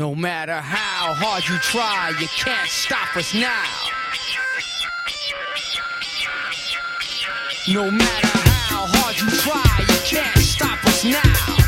No matter how hard you try, you can't stop us now. No matter how hard you try, you can't stop us now.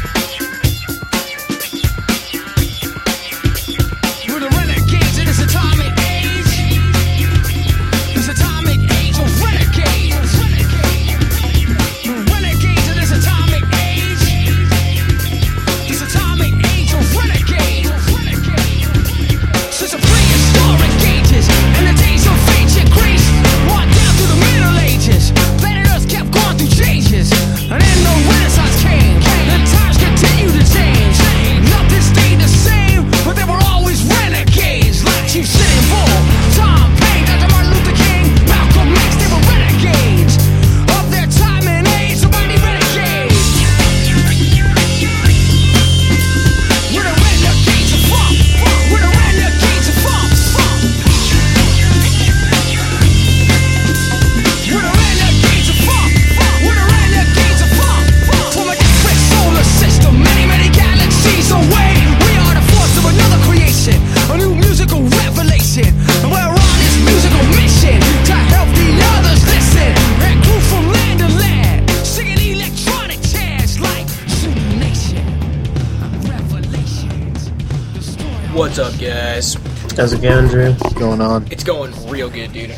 How's it going, Drew? What's going on? It's going real good, dude.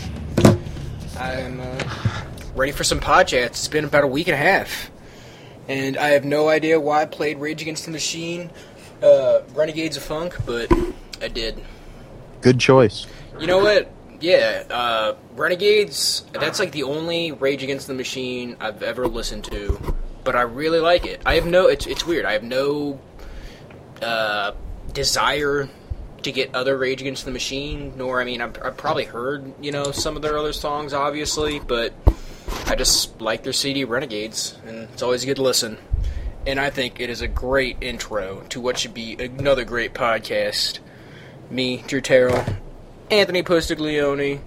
I'm uh, ready for some podcasts. It's been about a week and a half, and I have no idea why I played Rage Against the Machine, uh, Renegades of Funk, but I did. Good choice. You know what? Yeah, uh, Renegades. That's like the only Rage Against the Machine I've ever listened to, but I really like it. I have no. It's it's weird. I have no uh, desire to get other Rage Against the Machine. Nor, I mean, I've, I've probably heard you know some of their other songs, obviously, but I just like their CD Renegades, and it's always good to listen. And I think it is a great intro to what should be another great podcast. Me, Drew Terrell, Anthony Postiglione,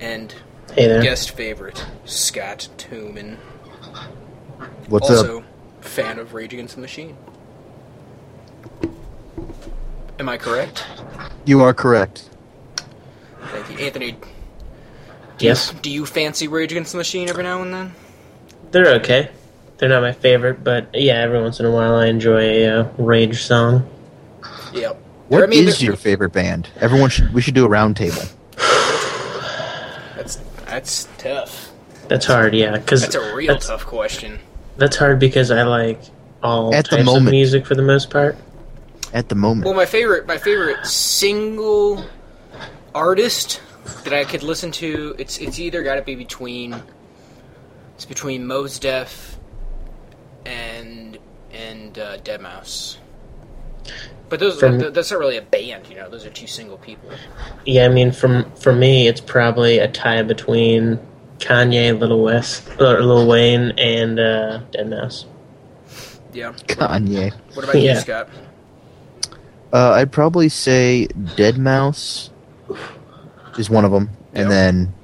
and Hey guest favorite, Scott Tooman. What's also, up? fan of Rage Against the Machine. Am I correct? You are correct. Thank you. Anthony, Yes, do you fancy Rage Against the Machine every now and then? they're okay. They're not my favorite, but yeah, every once in a while I enjoy a uh, rage song. Yep. What is I mean, they're- your favorite band? Everyone should. We should do a round table. That's that's tough. That's hard, yeah, because That's a real that's, tough question. that's hard because I like all At the types of music for the most part. At the moment, Well, my favorite, my favorite single artist that I could listen to, it's it's either got to be between it's between Mos Def and and uh, deadmau5. But those From- th- that's not really a band, you know. Those are two single people. Yeah, I mean, from for me, it's probably a tie between Kanye, Little West, or Lil Wayne, and uh, deadmau5. Yeah. Kanye. What about you, Yeah. Scott? Uh, I'd probably say deadmau5 is one of them, and then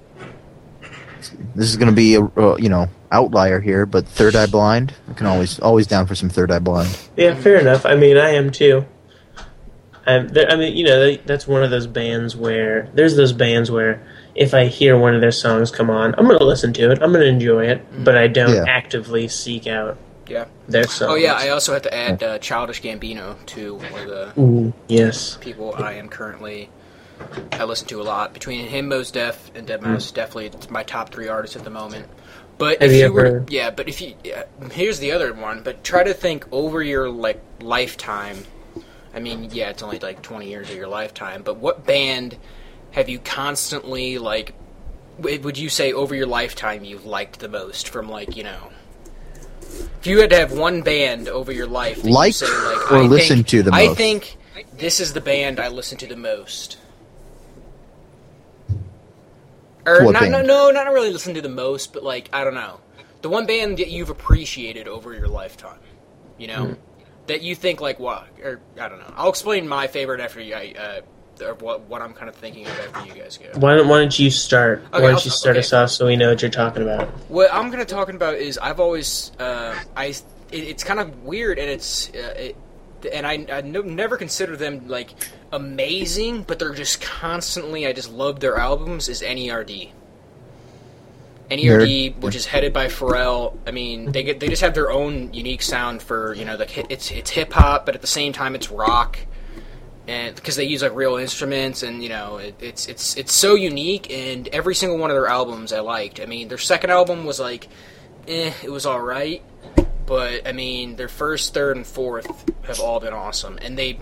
this is going to be a uh, you know outlier here, but Third Eye Blind. I can always always down for some Third Eye Blind. Yeah, fair enough. I mean, I am too. I'm there, I mean, you know, that- that's one of those bands where there's those bands where if I hear one of their songs come on, I'm going to listen to it. I'm going to enjoy it, but I don't Yeah. actively seek out Yeah. their songs. Oh yeah, I also have to add uh, Childish Gambino to one of the Ooh, yes. people I am currently I listen to a lot. Between him, Mos Def, and deadmau5, definitely my top three artists at the moment. But Have if you you were, ever- yeah, but if you, yeah, here's the other one. But try to think over your like lifetime. I mean, yeah, it's only like 20 years of your lifetime. But what band have you constantly like? Would you say over your lifetime you've liked the most from like you know? If you had to have one band over your life, Like say, like, or I listen think- to the most, I think this is the band I listen to the most. Or What not, no, band? no, not really listen to the most, but like I don't know, the one band that you've appreciated over your lifetime, you know, Hmm. that you think like what, or I don't know. I'll explain my favorite after you, I, uh, or what what I'm kind of thinking of after you guys go. Why don't, why don't you start? Okay, why don't I'll- you start okay. us off so we know what you're talking about? What I'm going to talk about is I've always uh, I it, it's kind of weird and it's uh, it, and I, I no, never consider them like amazing, but they're just constantly. I just love their albums. Is NERD. NERD, which is headed by Pharrell. I mean, they get they just have their own unique sound for you know the it's it's hip hop, but at the same time it's rock, and because they use like real instruments and you know it, it's it's it's so unique. And every single one of their albums I liked. I mean, their second album was like, eh, it was all right, but I mean, their first, third, and fourth have all been awesome, and they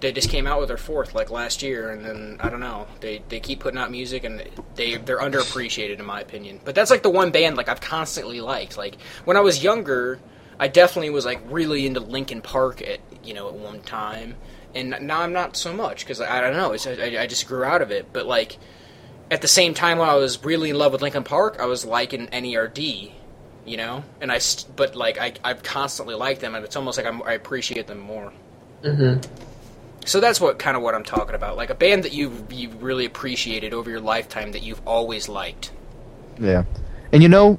they just came out with their fourth like last year, and then I don't know. They they keep putting out music, and they they're underappreciated in my opinion. But that's like the one band like I've constantly liked. Like when I was younger, I definitely was like really into Linkin Park at you know at one time, and now I'm not so much because I, I don't know. It's, I, I just grew out of it. But like at the same time, when I was really in love with Linkin Park, I was liking NERD. You know, and I, st- but like I, I've constantly liked them, and it's almost like I'm, I appreciate them more. hmm So that's what kind of what I'm talking about. Like a band that you you really appreciated over your lifetime that you've always liked. Yeah, and you know,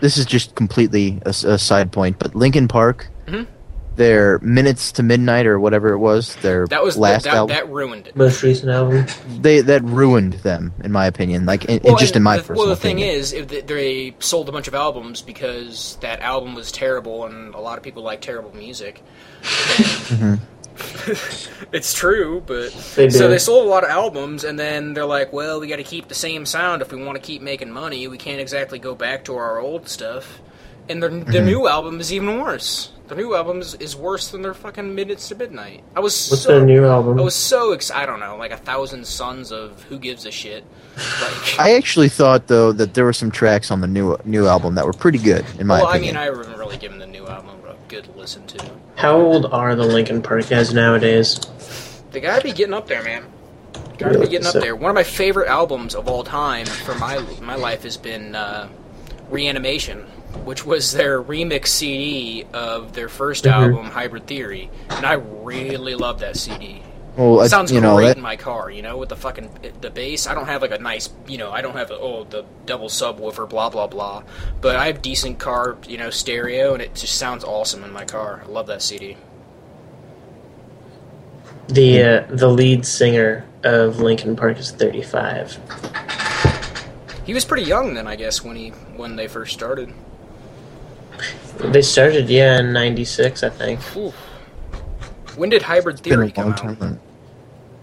this is just completely a side point, but Linkin Park, Mhm. Their minutes to midnight or whatever it was, their That was last that, album, that ruined it. Most recent album. they that ruined them, in my opinion. Like, in, Well, just in my the, personal well, the thing opinion. is, they- they sold a bunch of albums because that album was terrible, and a lot of people like terrible music. Mhm. it's true, but They so they sold a lot of albums, and then they're like, "Well, we got to keep the same sound if we want to keep making money. We can't exactly go back to our old stuff." And their their Mm-hmm. new album is even worse. Their new album is, is worse than their fucking Minutes to Midnight. I was What's so their new album? I was so excited. I don't know, like a thousand sons of who gives a shit. Like, I actually thought though that there were some tracks on the new new album that were pretty good, in my well, I opinion. mean, I haven't really given the new album a good listen to. How old are the Linkin Park guys nowadays? They gotta be getting up there, man. Gotta Really? be getting up So- there. One of my favorite albums of all time for my my life has been uh, Reanimation, which was their remix CD of their 1st Mhm. album, Hybrid Theory, and I really love that CD. well, It I- sounds you know great that, in my car, you know, with the fucking the bass. I don't have like a nice, you know, I don't have a, oh the double subwoofer, blah blah blah. But I have decent car, you know, stereo, and it just sounds awesome in my car. I love that CD. The uh, the lead singer of Linkin Park is 35. He was pretty young then, I guess, when he when they first started. They started, yeah, in 96, I think. Oof. When did Hybrid been a Theory come long out? time.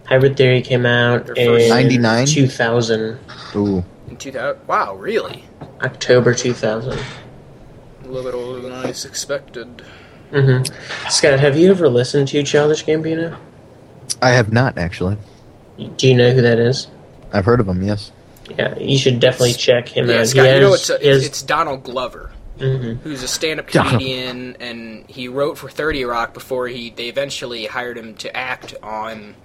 Hybrid Theory came out Their in 99? 2000. Ooh, In 2000? Wow, really? October 2000. A little bit older than I expected. Mm-hmm. Scott, have you ever listened to Childish Gambino? I have not actually. Do you know who that is? I've heard of him, Yes. Yeah, you should definitely check him Yeah, out. Scott, he you know it's, he has- it's it's Donald Glover, mhm. who's a stand-up Donald. comedian, and he wrote for Thirty Rock before he they eventually hired him to act on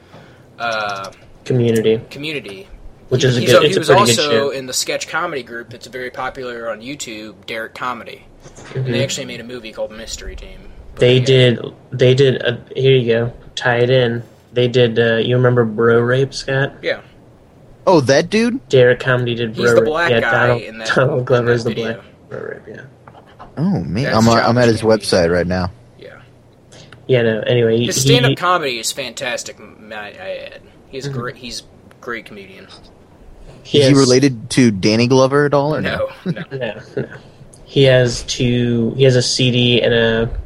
uh, Community, Community. which He- is a he's good. he It's a was pretty good also show. in the sketch comedy group that's very popular on YouTube, Derrick Comedy. Mhm. And they actually made a movie called Mystery Team. They yeah. did. They did. A, here you go. Tie it in. They did. Uh, you remember Bro Rape, Scott? Yeah. Oh, that dude. Derrick Comedy did He's Bro the Rape. black yeah, guy Donald, in that- Donald Glover in is the video. black Bro Rape. Yeah. Oh man, I'm, uh, I'm at his website right now. Yeah. Yeah. No. Anyway, His stand-up comedy is fantastic. I, I add, he's Mm-hmm. great. He's a great comedian. he Is he related to Danny Glover at all? Or No, no. No, no. He has two. He has a CD and a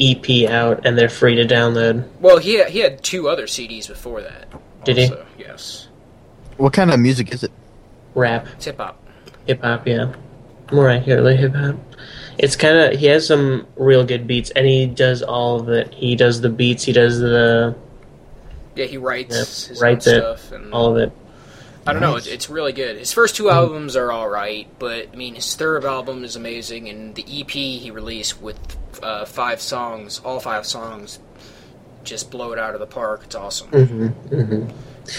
EP out, and they're free to download. Well, he had, he had two other CDs before that. Did he? Yes. What kind of music is it? Rap, It's hip hop. hip hop, yeah, more accurately, hip hop. It's kind of he has some real good beats, and he does all of it. He does the beats. He does the Yeah, he writes Yeah, his writes own it, stuff, and all of it. I don't know. Nice. It's, it's really good. His first two albums are all right, but I mean, his third album is amazing, and the EP he released with uh, five songs, all five songs, just blow it out of the park. It's awesome. hmm hmm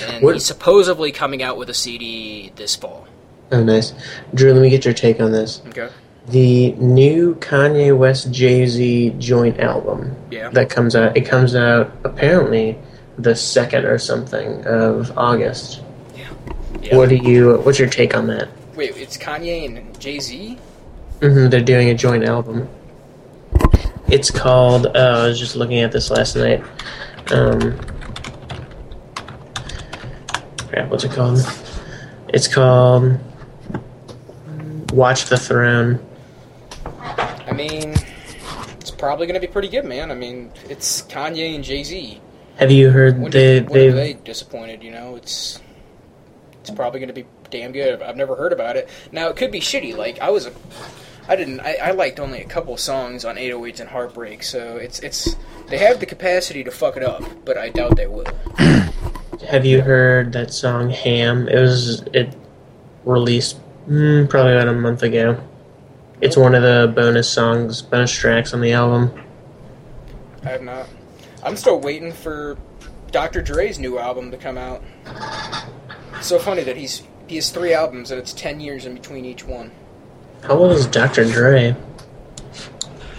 And What- he's supposedly coming out with a CD this fall. Oh, nice, Drew. Let me get your take on this. Okay. The new Kanye West Jay Z joint album Yeah. that comes out. It comes out apparently the second or something of August. Yeah. What do you? What's your take on that? Wait, it's Kanye and Jay Z. Mm-hmm, they're doing a joint album. It's called. Oh, I was just looking at this last night. Um, crap, what's it called? It's called Watch the Throne. I mean, it's probably going to be pretty good, man. I mean, it's Kanye and Jay Z. Have you heard When, they did, when they they disappointed? You know, it's it's probably going to be damn good. I've never heard about it. Now it could be shitty. Like I was a, I didn't. I, I liked only a couple songs on 808s and Heartbreak. So it's it's they have the capacity to fuck it up, but I doubt they will. Have you heard that song "Ham"? It was it released mm, probably about a month ago. It's one of the bonus songs, bonus tracks on the album. I have not. I'm still waiting for Dr. Dre's new album to come out. It's so funny that he's he has three albums and it's ten years in between each one. How old is Dr. Dre?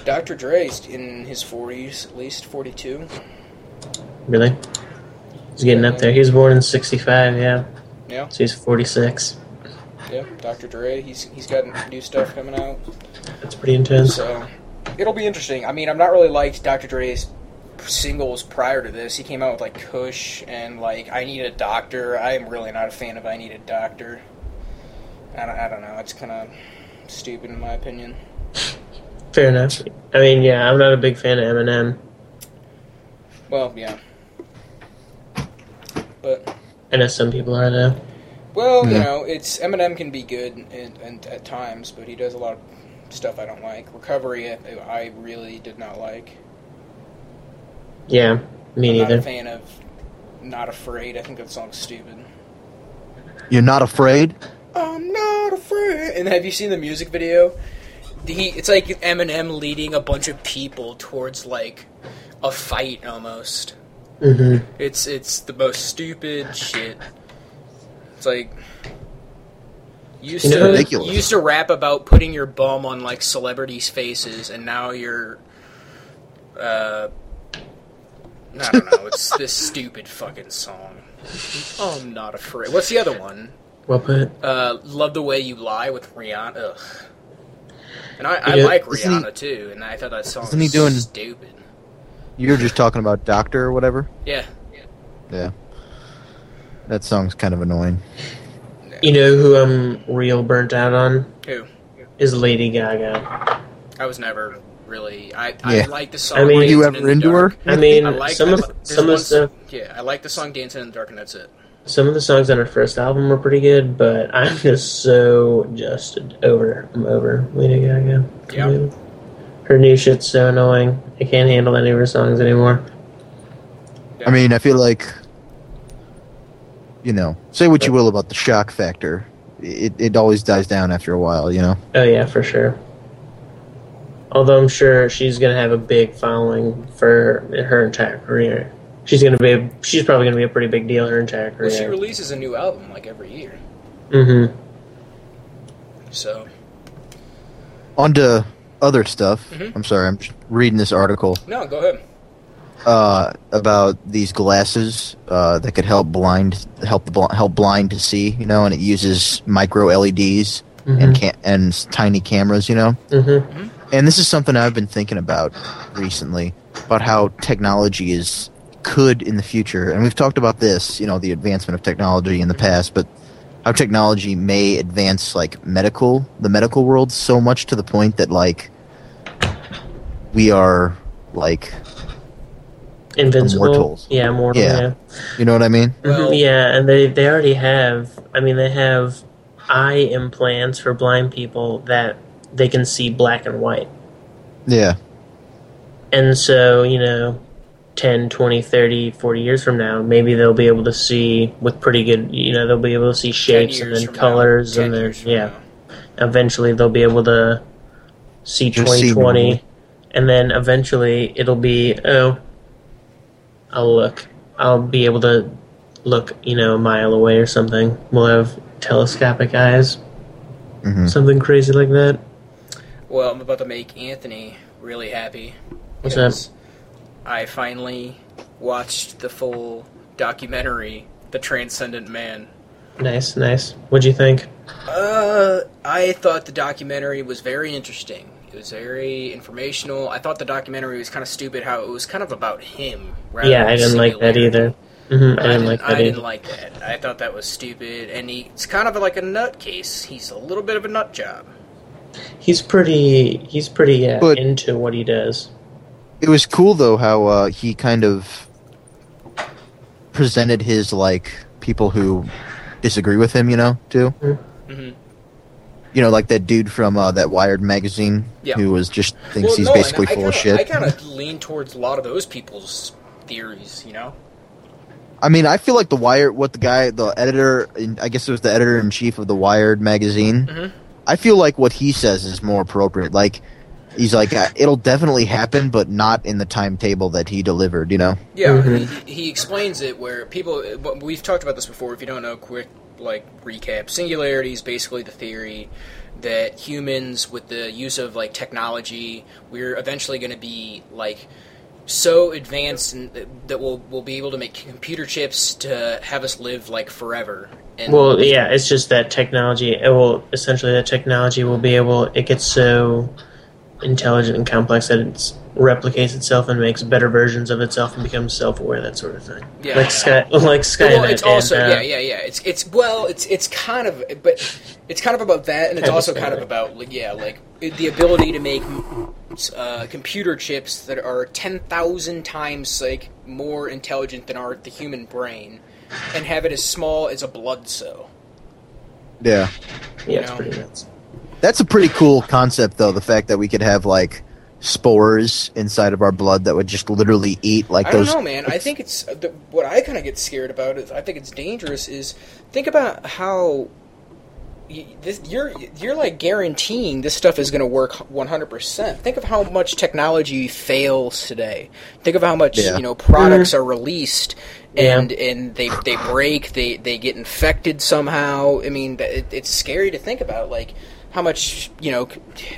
Dr. Dre's in his 40s, at least 42. Really? He's getting up there. He was born in '65. Yeah, Yeah, so he's 46. Yeah. Dr. Dre, he's he's got new stuff coming out. That's pretty intense. So it'll be interesting. I mean, I'm not really liked Dr. Dre's singles prior to this. He came out with like Kush and like I Need a Doctor. I am really not a fan of I Need a Doctor. I don't, I don't know. It's kind of stupid in my opinion. Fair enough. I mean, yeah, I'm not a big fan of Eminem. Well, yeah. But I know some people are though. Well, you know, it's Eminem can be good and, and at times, but he does a lot of stuff I don't like. Recovery, I, I really did not like. Yeah, me I'm not a fan of Not Afraid. I think that song's stupid. You're not afraid? I'm not afraid. And have you seen the music video? He, it's like Eminem leading a bunch of people towards like a fight almost. Mm-hmm. It's it's the most stupid shit. It's like you used You know- to Ridiculous. used to rap about putting your bum on like celebrities' faces, and now you're. Uh, I don't know. It's this stupid fucking song. I'm not afraid. What's the other one? Well put. Uh, Love the Way You Lie with Rihanna. Ugh. And I, I Yeah, like isn't he- Rihanna too, and I thought that song isn't he was doing- stupid. You're just talking about Doctor or whatever? Yeah. Yeah. That song's kind of annoying. You know who I'm real burnt out on Who? is Lady Gaga. I was never really. I, I Yeah. like the song. I mean- Were you Dancing in ever into her? I mean, I like some I of some of the stuff, Yeah, I like the song "Dancing in the Dark" and that's it. some of the songs on her first album were pretty good, but I'm just so just over. I'm over Lady Gaga. Yeah. Her new shit's so annoying. I can't handle any of her songs anymore. I mean, I feel like, you know, say what you will about the shock factor. It, it always dies down after a while, you know? Oh yeah, for sure. Although I'm sure she's gonna have a big following for her entire career. She's gonna be. A, she's probably gonna be a pretty big deal her entire career. Well, she releases a new album like every year, mm-hmm. so On to other stuff. Mhm. I'm sorry, I'm reading this article no, go ahead. Uh, about these glasses uh, that could help blind help the bl- help blind to see, you know, and it uses micro LEDs and Mhm. ca- and tiny cameras, you know. Mm-hmm. And this is something I've been thinking about recently about how technology is could in the future, and we've talked about this, you know, the advancement of technology in the past, but how technology may advance like medical, the medical world so much to the point that like we are like, Invincible. Immortals. Yeah, immortal. Yeah. Yeah. you know what I mean? Well- mm-hmm, yeah, and they they already have. I mean, they have eye implants for blind people that they can see black and white. Yeah. And so, you know, 10, 20, 30, 40 years from now, maybe they'll be able to see with pretty good, you know, they'll be able to see shapes and then from now. colors and then, yeah. now. Eventually they'll be able to see Just see 2020 normal. and then eventually it'll be, oh, I'll look. I'll be able to look, you know, a mile away or something. We'll have telescopic eyes, hmm something crazy like that. Well, I'm about to make Anthony really happy. What's because I finally watched the full documentary, The Transcendent Man. Nice, nice. What'd you think? Uh, I thought the documentary was very interesting. It was very informational. I thought the documentary was kind of stupid. How it was kind of about him. rather Yeah, than I didn't like that singularity. either. hmm I I didn't didn't, like I that didn't either. like that. I thought that was stupid, and he's kind of like a nutcase. He's a little bit of a nut job. He's pretty. He's pretty yeah, But- into what he does. It was cool though how uh, he kind of presented his like people who disagree with him, you know, too. Mhm. You know, like that dude from uh, that Wired magazine Yeah. who was just thinks Well, he's no, basically I full of kinda- shit. I kind of lean towards a lot of those people's theories. You know. I mean, I feel like the Wired, what the guy, the editor, I guess it was the editor in chief of the Wired magazine. Mhm. I feel like what he says is more appropriate. Like, he's like, uh, it'll definitely happen, but not in the timetable that he delivered. You know? Yeah, Mhm. he, he explains it where people. We've talked about this before. If you don't know, quick like recap. Singularity is basically the theory that humans, with the use of like technology, we're eventually going to be like so advanced and that we'll we'll be able to make computer chips to have us live like forever. And Well, yeah, it's just that technology. It will essentially that technology will be able. It gets so intelligent and complex that it replicates itself and makes better versions of itself and becomes self-aware. That sort of thing. Yeah. Like Sky, like Skynet. well, it's also and, uh, yeah, yeah, yeah. It's it's well, it's it's kind of, but it's kind of about that, and it's also kind of about like, yeah, like the ability to make uh, computer chips that are ten thousand times like more intelligent than our the human brain, and have it as small as a blood cell. Yeah. yeah, it's know. pretty nuts. That's a pretty cool concept, though. The fact that we could have like spores inside of our blood that would just literally eat like I don't those. know, man. I think it's uh, the, what I kind of get scared about is I think it's dangerous. Is think about how y- this, you're you're like guaranteeing this stuff is going to work 100%. Think of how much technology fails today. Think of how much Yeah. you know products mm-hmm. are released Yeah. and and they they break, they they get infected somehow. I mean, it, it's scary to think about like how much, you know,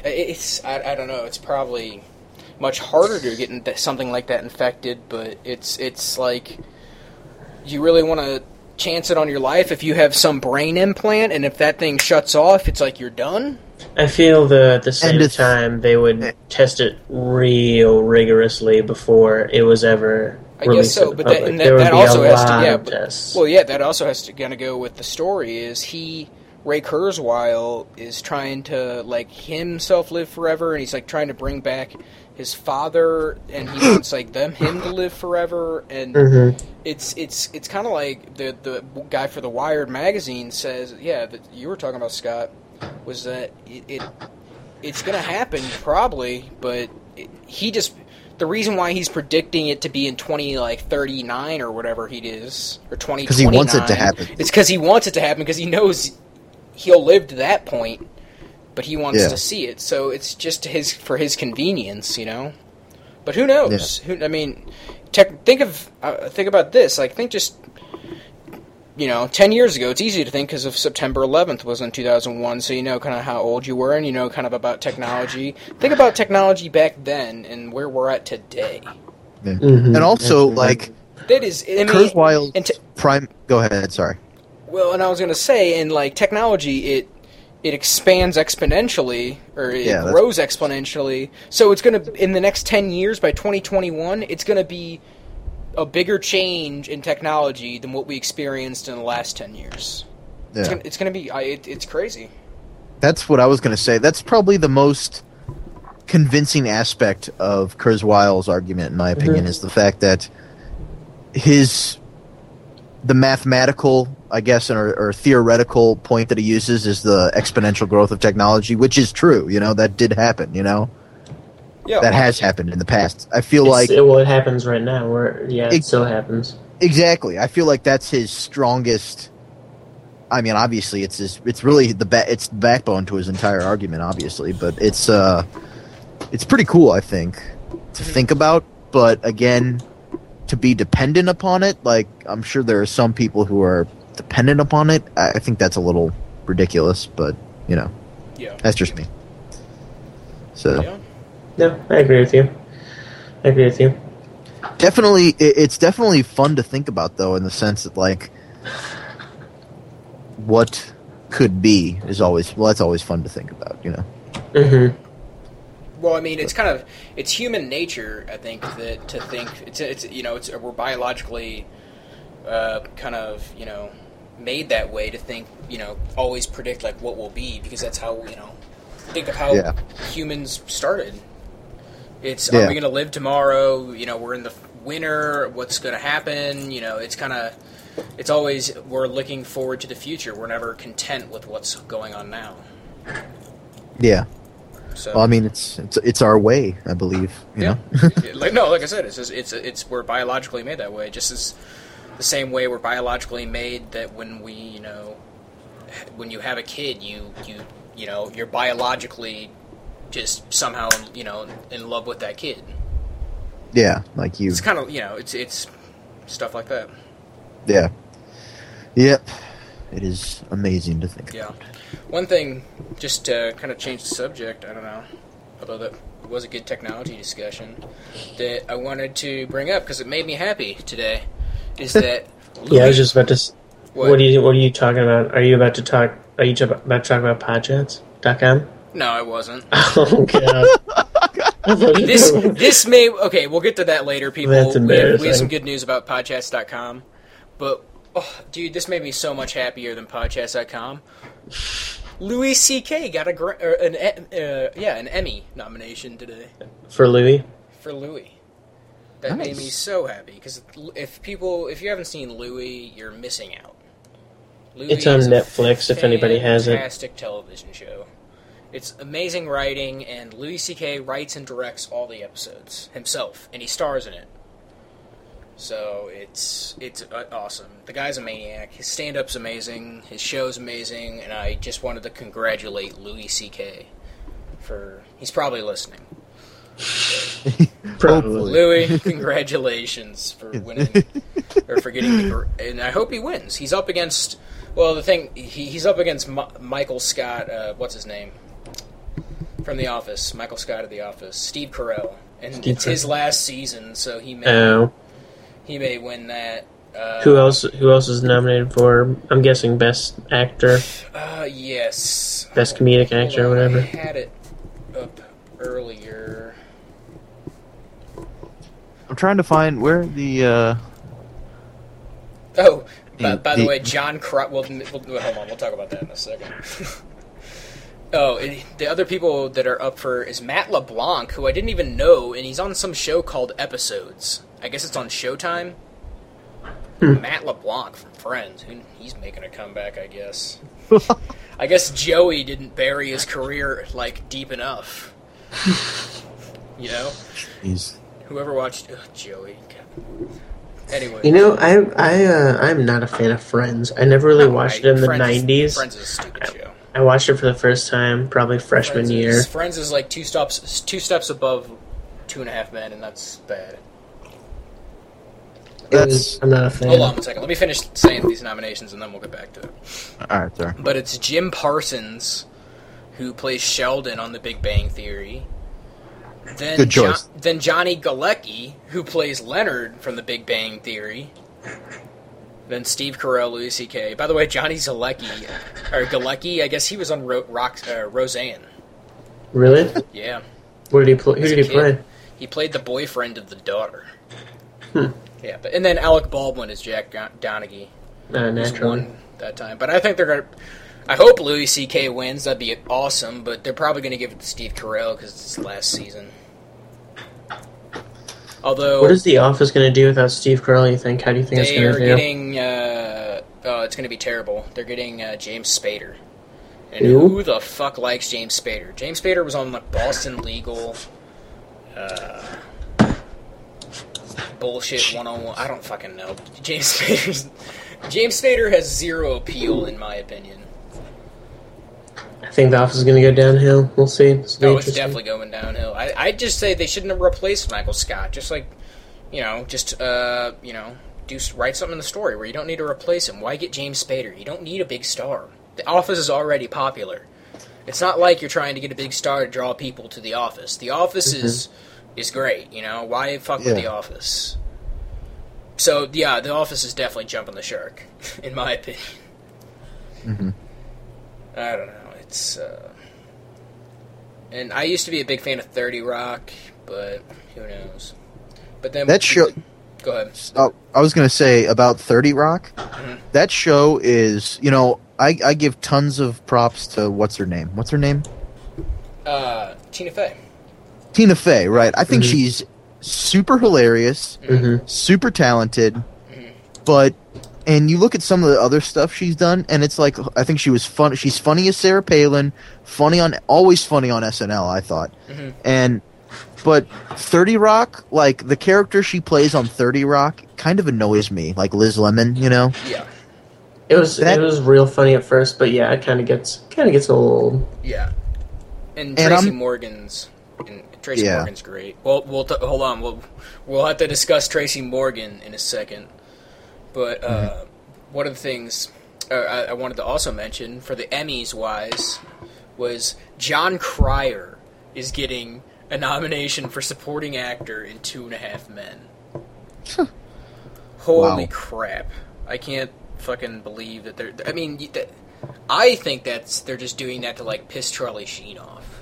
it's I, I don't know, it's probably much harder to get in- something like that infected, but it's it's like you really want to chance it on your life if you have some brain implant and if that thing shuts off, it's like you're done. I feel the at the same time they would test it real rigorously before it was ever I guess released so, but that, public. and there that, would that be also a has to lot yeah, of but- well yeah, that also has to kind of go with the story is he Ray Kurzweil is trying to like himself live forever and he's like trying to bring back his father and he wants like them him to live forever and Mhm. it's it's it's kind of like the the guy for the Wired magazine says, yeah, that you were talking about Scott was that it, it it's gonna happen probably, but it, he just the reason why he's predicting it to be in twenty like thirty nine or whatever he is or 20 because he wants it to happen. It's because he wants it to happen because he knows he'll live to that point, but he wants Yeah. to see it. So it's just his for his convenience, you know. But who knows? Who, I mean, tech, think of uh, think about this. Like, think just you know, ten years ago. It's easy to think because of September 11th was in 2001, so you know kind of how old you were, and you know kind of about technology. Think about technology back then and where we're at today. Yeah. Mhm. And also, Absolutely. like That is, I mean, Kurzweil's and te- prime. Go ahead. Sorry. Well, and I was going to say, in like technology, it it expands exponentially, or it Yeah, grows exponentially. So it's going to in the next ten years, by 2021, it's going to be a bigger change in technology than what we experienced in the last ten years. It's Yeah. it's going to be, I, it, it's crazy. That's what I was going to say. That's probably the most convincing aspect of Kurzweil's argument, in my mm-hmm. opinion, is the fact that his the mathematical, I guess, or, or theoretical point that he uses is the exponential growth of technology, which is true. You know, that did happen. You know, Yeah, that has happened in the past. I feel It's- like it, well, it happens right now. Where yeah, it Ex- still happens. Exactly. I feel like that's his strongest. I mean, obviously, it's his. It's really the ba- It's the backbone to his entire argument, obviously. But it's uh, it's pretty cool. I think to think about. But again, to be dependent upon it, like I'm sure there are some people who are dependent upon it. I, I think that's a little ridiculous. But you know, yeah, that's just me. So yeah. No, I agree with you. I agree with you. definitely it, it's definitely fun to think about though in the sense that like what could be is always well that's always fun to think about you know hmm well, I mean, it's kind of it's human nature, I think, that to think it's it's you know it's we're biologically uh, kind of you know made that way to think you know always predict like what will be because that's how you know think of how yeah. humans started. It's yeah. are we going to live tomorrow? You know, we're in the winter. What's going to happen? You know, it's kind of it's always we're looking forward to the future. We're never content with what's going on now. Yeah. So well, I mean, it's it's it's our way, I believe. yeah. like no, like I said, it's just, it's it's we're biologically made that way. Just as the same way we're biologically made that when we you know when you have a kid, you you you know you're biologically just somehow you know in love with that kid. Yeah, like you. It's kind of you know it's it's stuff like that. Yeah. Yep. It is amazing to think yeah. about. One thing, just to kind of change the subject, I don't know, although that was a good technology discussion, that I wanted to bring up because it made me happy today, is that. Louis, yeah, I was just about to. What? what? are you What are you talking about? Are you about to talk? Are you about to talk about podchats.com? No, I wasn't. oh god. this this may okay. We'll get to that later, people. We have, we have, some good news about podchats.com, but oh, dude, this made me so much happier than podchats.com. Louis C.K. got a gr- an uh, yeah an Emmy nomination today for Louie. For Louie, that nice. made me so happy because if people if you haven't seen Louie, you're missing out. Louie it's on Netflix if anybody has it. Fantastic television show. It's amazing writing, and Louis C.K. writes and directs all the episodes himself, and he stars in it. So it's it's uh, awesome. The guy's a maniac. His stand up's amazing. His show's amazing. And I just wanted to congratulate Louis C.K. for he's probably listening. probably Louis, congratulations for winning or for getting. The, and I hope he wins. He's up against. Well, the thing he, he's up against M- Michael Scott. Uh, what's his name? From The Office, Michael Scott of The Office, Steve Carell, and Steve it's Carell. his last season, so he may. Oh he may win that. Uh, who else? Who else is nominated for? I'm guessing best actor. Uh, yes. Best comedic oh, actor, or whatever. I had it up earlier. I'm trying to find where the. Uh, oh, the, by, by the, the, way, John Well, we'll, hold on. We'll talk about that in a second. oh, it, the other people that are up for is Matt LeBlanc, who I didn't even know, and he's on some show called Episodes. I guess it's on Showtime. Hmm. Matt LeBlanc from Friends, he's making a comeback, I guess. I guess Joey didn't bury his career like deep enough. you know, He's. whoever watched ugh, Joey. Anyway, you know, I I uh, I'm not a fan of Friends. I never really watched right. it in Friends the '90s. Is, Friends is a stupid I, show. I watched it for the first time, probably freshman Friends year. Friends is like two stops, two steps above Two and a Half Men, and that's bad that's it was, Hold on one second. Let me finish saying these nominations, and then we'll get back to it. All right, sir. But it's Jim Parsons, who plays Sheldon on The Big Bang Theory. Then Good choice. Jo- then Johnny Galecki, who plays Leonard from The Big Bang Theory. Then Steve Carell, Louis C.K. By the way, Johnny Zalecki or Galecki, I guess he was on Ro- Rock, uh, Roseanne. Really? Yeah. Did he? Who did he kid. play? He played the boyfriend of the daughter. Hmm. Yeah, but and then Alec Baldwin is Jack Donaghy. Uh, one that time, but I think they're gonna. I hope Louis C.K. wins. That'd be awesome. But they're probably gonna give it to Steve Carell because it's his last season. Although, what is the Office gonna do without Steve Carell? You think? How do you think it's gonna do? They are getting. Uh, oh, it's gonna be terrible. They're getting uh, James Spader. And who the fuck likes James Spader? James Spader was on the Boston Legal. Uh, bullshit one on one. I don't fucking know. James Spader's, James Spader has zero appeal in my opinion. I think the office is going to go downhill. We'll see. It's no, it's definitely going downhill. I I just say they shouldn't have replaced Michael Scott. Just like, you know, just uh, you know, do write something in the story where you don't need to replace him. Why get James Spader? You don't need a big star. The office is already popular. It's not like you're trying to get a big star to draw people to The Office. The Office mm-hmm. is is great. You know, why fuck yeah. with The Office? So yeah, The Office is definitely jumping the shark, in my opinion. Mm-hmm. I don't know. It's uh... and I used to be a big fan of Thirty Rock, but who knows? But then that show. Go ahead. Uh, I was going to say about Thirty Rock. Mm-hmm. That show is, you know, I, I give tons of props to what's her name. What's her name? Uh, Tina Fey. Tina Fey, right? I think Mhm. she's super hilarious, hmm super talented, Mm-hmm. but and you look at some of the other stuff she's done, and it's like I think she was fun. She's funny as Sarah Palin, funny on always funny on SNL. I thought, Mhm. and but Thirty Rock, like the character she plays on Thirty Rock, kind of annoys me. Like Liz Lemon, you know. Yeah, It was That- it was real funny at first, but yeah, it kind of gets kind of gets old. yeah. And And Tracy I'm- Morgan's. And Tracy Yeah. Morgan's great. Well, we'll t- hold on. We'll we'll have to discuss Tracy Morgan in a second. But uh, Mm-hmm. one of the things uh, I, I wanted to also mention for the Emmys wise was Jon Cryer is getting a nomination for supporting actor in Two and a Half Men. Holy Wow. crap! I can't fucking believe that they're. I mean, I think that's they're just doing that to like piss Charlie Sheen off.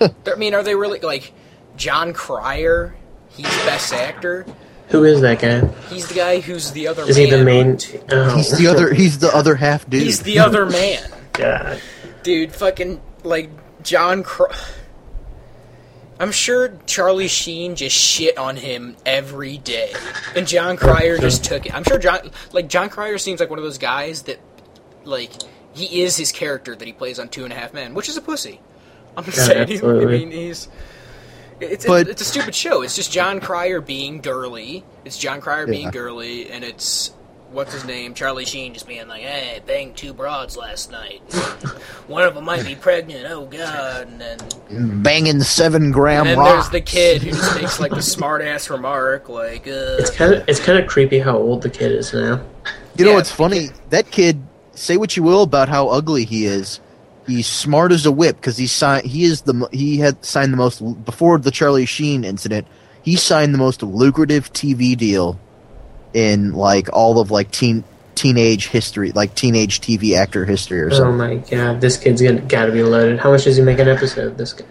I mean, are they really like Jon Cryer? He's best actor. Who is that guy? He's the guy who's the other. Is man he the main? t- Oh. He's the other. He's the other half dude. He's the other man, God. dude. Fucking like John. Cry- I'm sure Charlie Sheen just shit on him every day, and Jon Cryer just took it. I'm sure John, like Jon Cryer, seems like one of those guys that, like, he is his character that he plays on Two and a Half Men, which is a pussy. I'm just Yeah, saying. He's, I absolutely. mean, he's. It's, But- it's a stupid show. It's just Jon Cryer being girly. It's Jon Cryer being girly, and it's what's his name, Charlie Sheen, just being like, "Hey, I banged two broads last night. One of them might be pregnant. Oh God!" And then, banging seven gram and then rocks. there's the kid who just makes like the smart ass remark, like, uh, It's kind of it's kind of creepy how old the kid is now. You know Yeah, what's funny? That kid. Say what you will about how ugly he is. He's smart as a whip because he signed. He is the he had signed the most before the Charlie Sheen incident. He signed the most lucrative TV deal in like all of like teen teenage history, like teenage TV actor history or Oh something. my god, this kid's gonna, gotta be loaded. How much does he make an episode? This guy.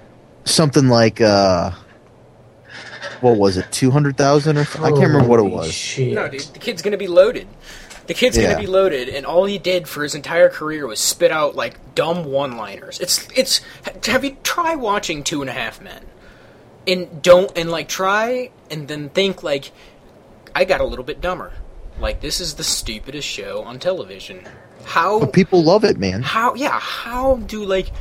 Something like uh, what was it? Two hundred thousand or I can't remember what it was. Shit. no, dude, the kid's gonna be loaded. The kid's Yeah. gonna be loaded, and all he did for his entire career was spit out like dumb one-liners. It's it's. Have you try watching Two and a Half Men, and don't and like try and then think like, I got a little bit dumber. Like this is the stupidest show on television. How But people love it, man. how yeah how do like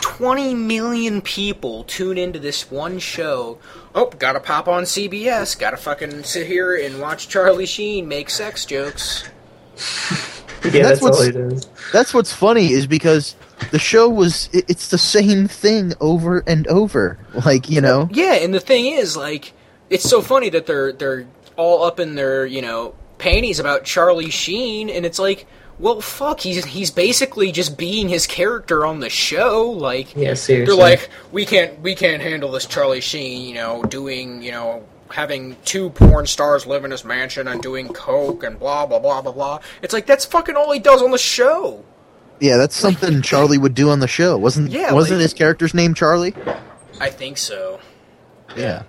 20 million people tune into this one show. Oh gotta pop on cbs gotta fucking sit here and watch charlie sheen make sex jokes. Yeah, That's that's, all what's- That's what's funny is because the show was it, it's the same thing over and over. Like you know, yeah and the thing is like it's so funny that they're they're all up in their you know panties about charlie sheen and it's like well fuck he's he's basically just being his character on the show like Yeah, seriously. They're like, we can't, we can't handle this Charlie Sheen, you know, doing, you know, having two porn stars live in his mansion and doing coke and blah blah blah blah blah. It's like that's fucking all he does on the show. yeah, that's something Charlie would do on the show. Wasn't Yeah, wasn't like- his character's name Charlie? I think so. Yeah.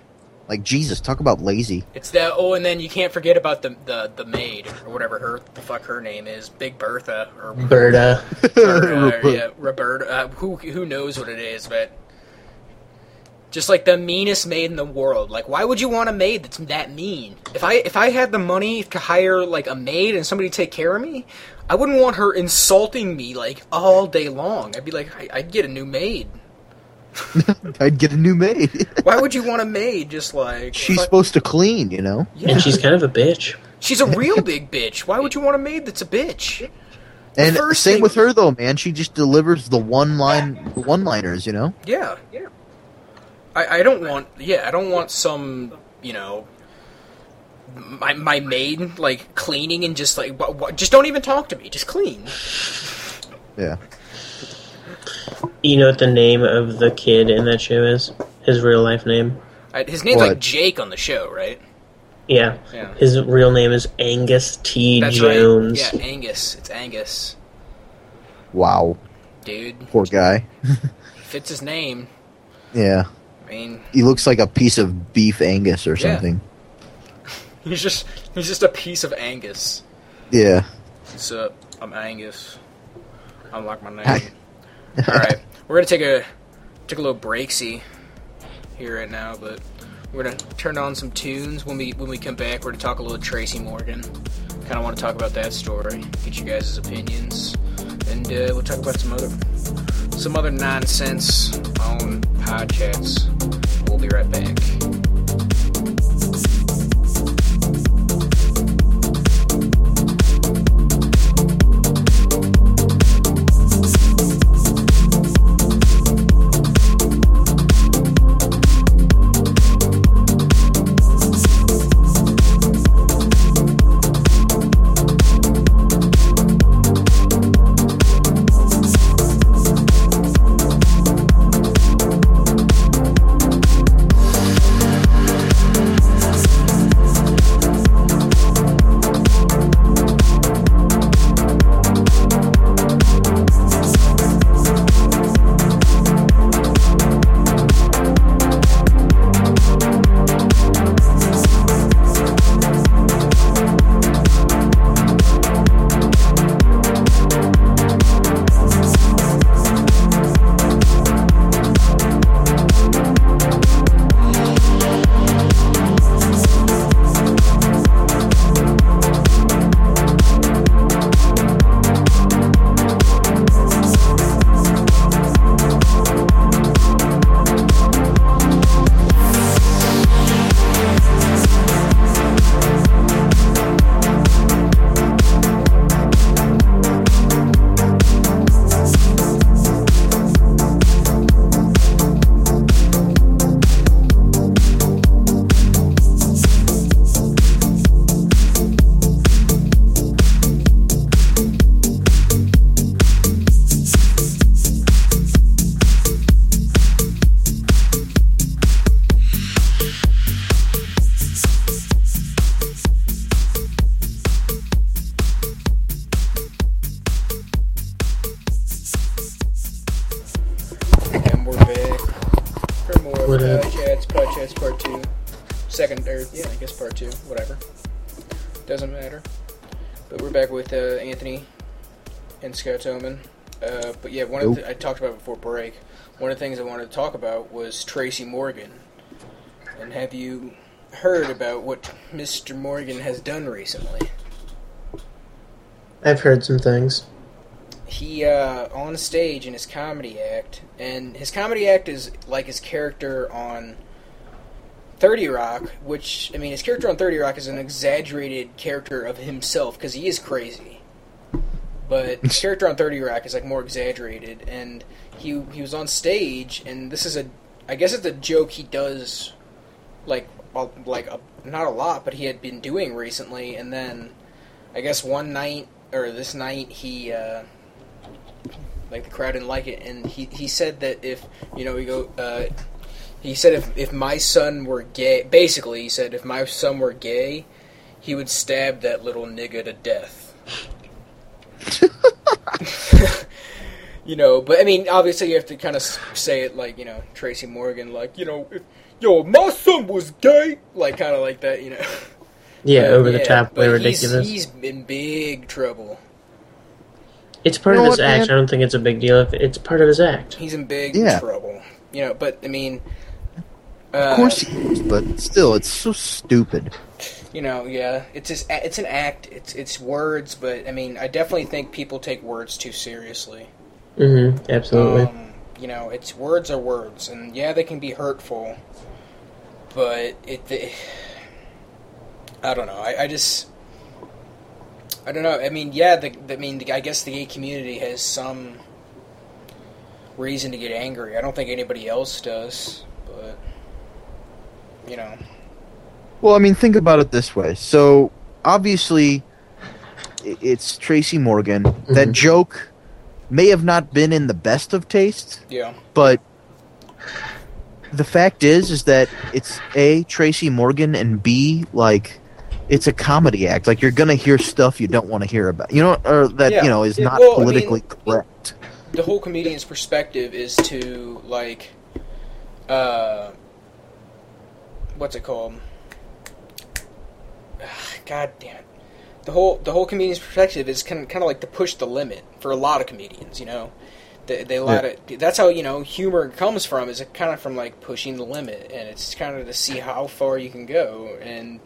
Like Jesus, talk about lazy. It's that. Oh, and then you can't forget about the the, the maid or whatever her the fuck her name is, Big Bertha or, Berta. or uh, yeah, Roberta. Uh, who who knows what it is, but. Just like the meanest maid in the world. Like, why would you want a maid that's that mean? If I if I had the money to hire like a maid and somebody to take care of me, I wouldn't want her insulting me like all day long. I'd be like, I, I'd get a new maid. I'd get a new maid. Why would you want a maid just like She's fuck- supposed to clean, you know. Yeah. And she's kind of a bitch. She's a real big bitch. Why would you want a maid that's a bitch? And same thing- with her though, man. She just delivers the one line, one liners, you know. Yeah, yeah. I, I don't want. Yeah, I don't want some. You know. My my maid like cleaning and just like wha- wha- just don't even talk to me. Just clean. Yeah. You know what the name of the kid in that show is? His real life name? I, his name's What? like Jake on the show, right? Yeah. Yeah. His real name is Angus T. That's Jones. right. Yeah, Angus. It's Angus, Wow. dude. Poor guy. fits his name. Yeah, I mean, he looks like a piece of beef Angus or Yeah. something. he's just he's just a piece of Angus. Yeah. What's up? I'm Angus. I'm like my name. All right, we're gonna take a take a little breaksy here right now, but we're gonna turn on some tunes when we when we come back. We're gonna talk a little Tracy Morgan. Kind of want to talk about that story, get you guys' opinions, and uh, we'll talk about some other some other nonsense on podcasts. Before break. One of the things I wanted to talk about was Tracy Morgan. And have you heard about what Mr. Morgan has done recently? I've heard some things. he uh, on stage in his comedy act, and his comedy act is like his character on Thirty Rock, which I mean, his character on Thirty Rock is an exaggerated character of himself because he is crazy. But his character on Thirty Rock is like more exaggerated, and he he was on stage, and this is a I guess it's a joke he does like a, like a, not a lot, but he had been doing recently, and then I guess one night or this night he. Uh, like the crowd didn't like it, and he he said that if you know we go, uh, he said if if my son were gay, basically he said if my son were gay, he would stab that little nigga to death. You know, but I mean, obviously you have to kind of say it like you know Tracy Morgan, like you know, if yo my son was gay, like kind of like that, you know. Yeah, But, over the top, way but he's- ridiculous. He's in big trouble. it's part You of his what, act. man? I don't think it's a big deal if it's part of his act. He's in big Yeah. trouble. You know, but I mean, uh, Of course he is, but still, it's so stupid. You know, yeah, it's just, it's an act. It's it's words, but I mean, I definitely think people take words too seriously. Mm-hmm. Absolutely. Um, you know, it's words are words, and yeah, they can be hurtful, but it. it I don't know. I, I just. I don't know. I mean, yeah. The, I mean, the, I guess the gay community has some reason to get angry. I don't think anybody else does, but you know. Well, I mean, think about it this way. So, obviously, it's Tracy Morgan. That Mhm. joke may have not been in the best of taste, Yeah. but the fact is, is that it's a Tracy Morgan and B like it's a comedy act. Like you're gonna hear stuff you don't want to hear about. You know, or that Yeah. you know is Yeah, not well, I mean- politically correct. the whole comedian's perspective is to like, uh, what's it called? God damn it. The whole the whole comedian's perspective is kind of, kind of like to push the limit for a lot of comedians, you know. They, they let it. That's how you know humor comes from. Is it kind of from like pushing the limit, and it's kind of to see how far you can go. And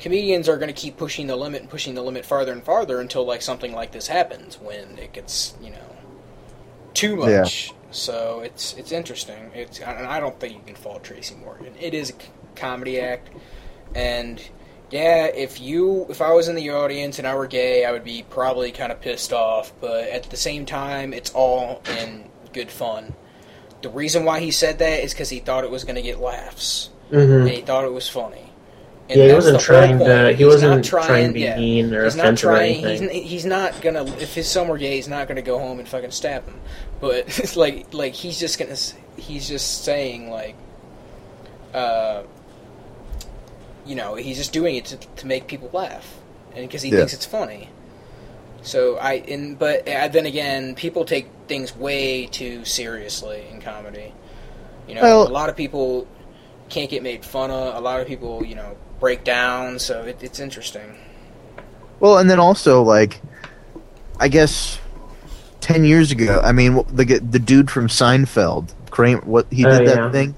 comedians are going to keep pushing the limit and pushing the limit farther and farther until like something like this happens when it gets you know too Yeah. much. So it's it's interesting. It's and I don't think you can fault Tracy Morgan. It is a comedy act, and yeah, if you if I was in the audience and I were gay, I would be probably kind of pissed off. But at the same time, it's all in good fun. The reason why he said that is because he thought it was going to get laughs, hmm and he thought it was funny. And Yeah, he wasn't trying to- he He's wasn't not trying to be yeah. mean or he's not offensive or trying. He's, anything. he's not gonna. If his son were gay, he's not gonna go home and fucking stab him. But it's like like he's just gonna. He's just saying like, uh, you know, he's just doing it to, to make people laugh, and because he Yeah. thinks it's funny. So I and but uh, then again, people take things way too seriously in comedy. You know, Well- a lot of people can't get made fun of. A lot of people, you know, break down. So it, it's interesting. Well, and then also like, I guess ten years ago. I mean, the the dude from Seinfeld, Kramer, what he Oh, did that thing,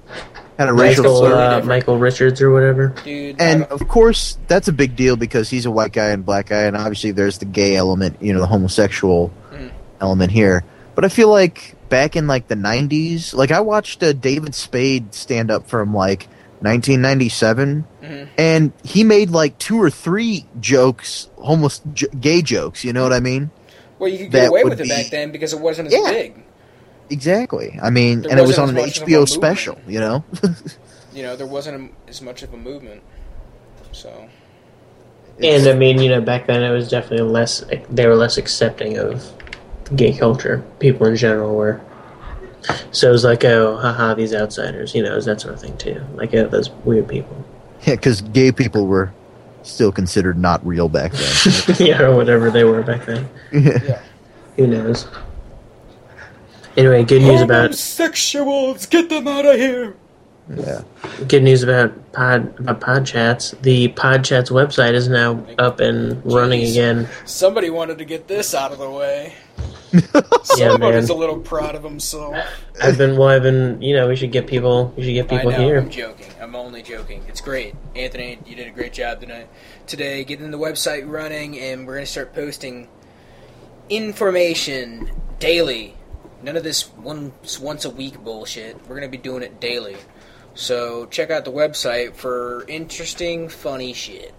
had a racial Michael, slur. uh. Michael Richards or whatever. Dude, And of course, that's a big deal because he's a white guy and black guy, and obviously there's the gay element, you know, the homosexual Mm. element here. But I feel like back in like the '90s, like I watched a David Spade stand up from like 1997, Mhm. and he made like two or three jokes, homeless j- gay jokes. You know what I mean? well, you could that get away with it be- back then because it wasn't as Yeah. big. Exactly. I mean, There and it was on an as much of a HBO special. You know? You know, there wasn't a, as much of a movement. So And I mean, you know, back then it was definitely less. They were less accepting of gay culture. People in general were. So it was like, oh, haha, these outsiders. You know, it was that sort of thing too. Like, oh, those weird people. yeah, because gay people were still considered not real back then. yeah, or whatever they were back then. yeah. Who knows? Anyway, good news about homosexuals. Get them out of here. yeah. good news about pod about pod chats. The pod chats website is now up and running again. Somebody wanted to get this out of the way. Yeah, Somebody's man. a little proud of himself. I've been well. I've been. You know, we should get people. We should get people I know. here. I'm joking. I'm only joking. It's great, Anthony. You did a great job tonight. Today, getting the website running, and we're gonna start posting information daily. None of this once once a week bullshit. We're gonna be doing it daily. So check out the website for interesting, funny shit.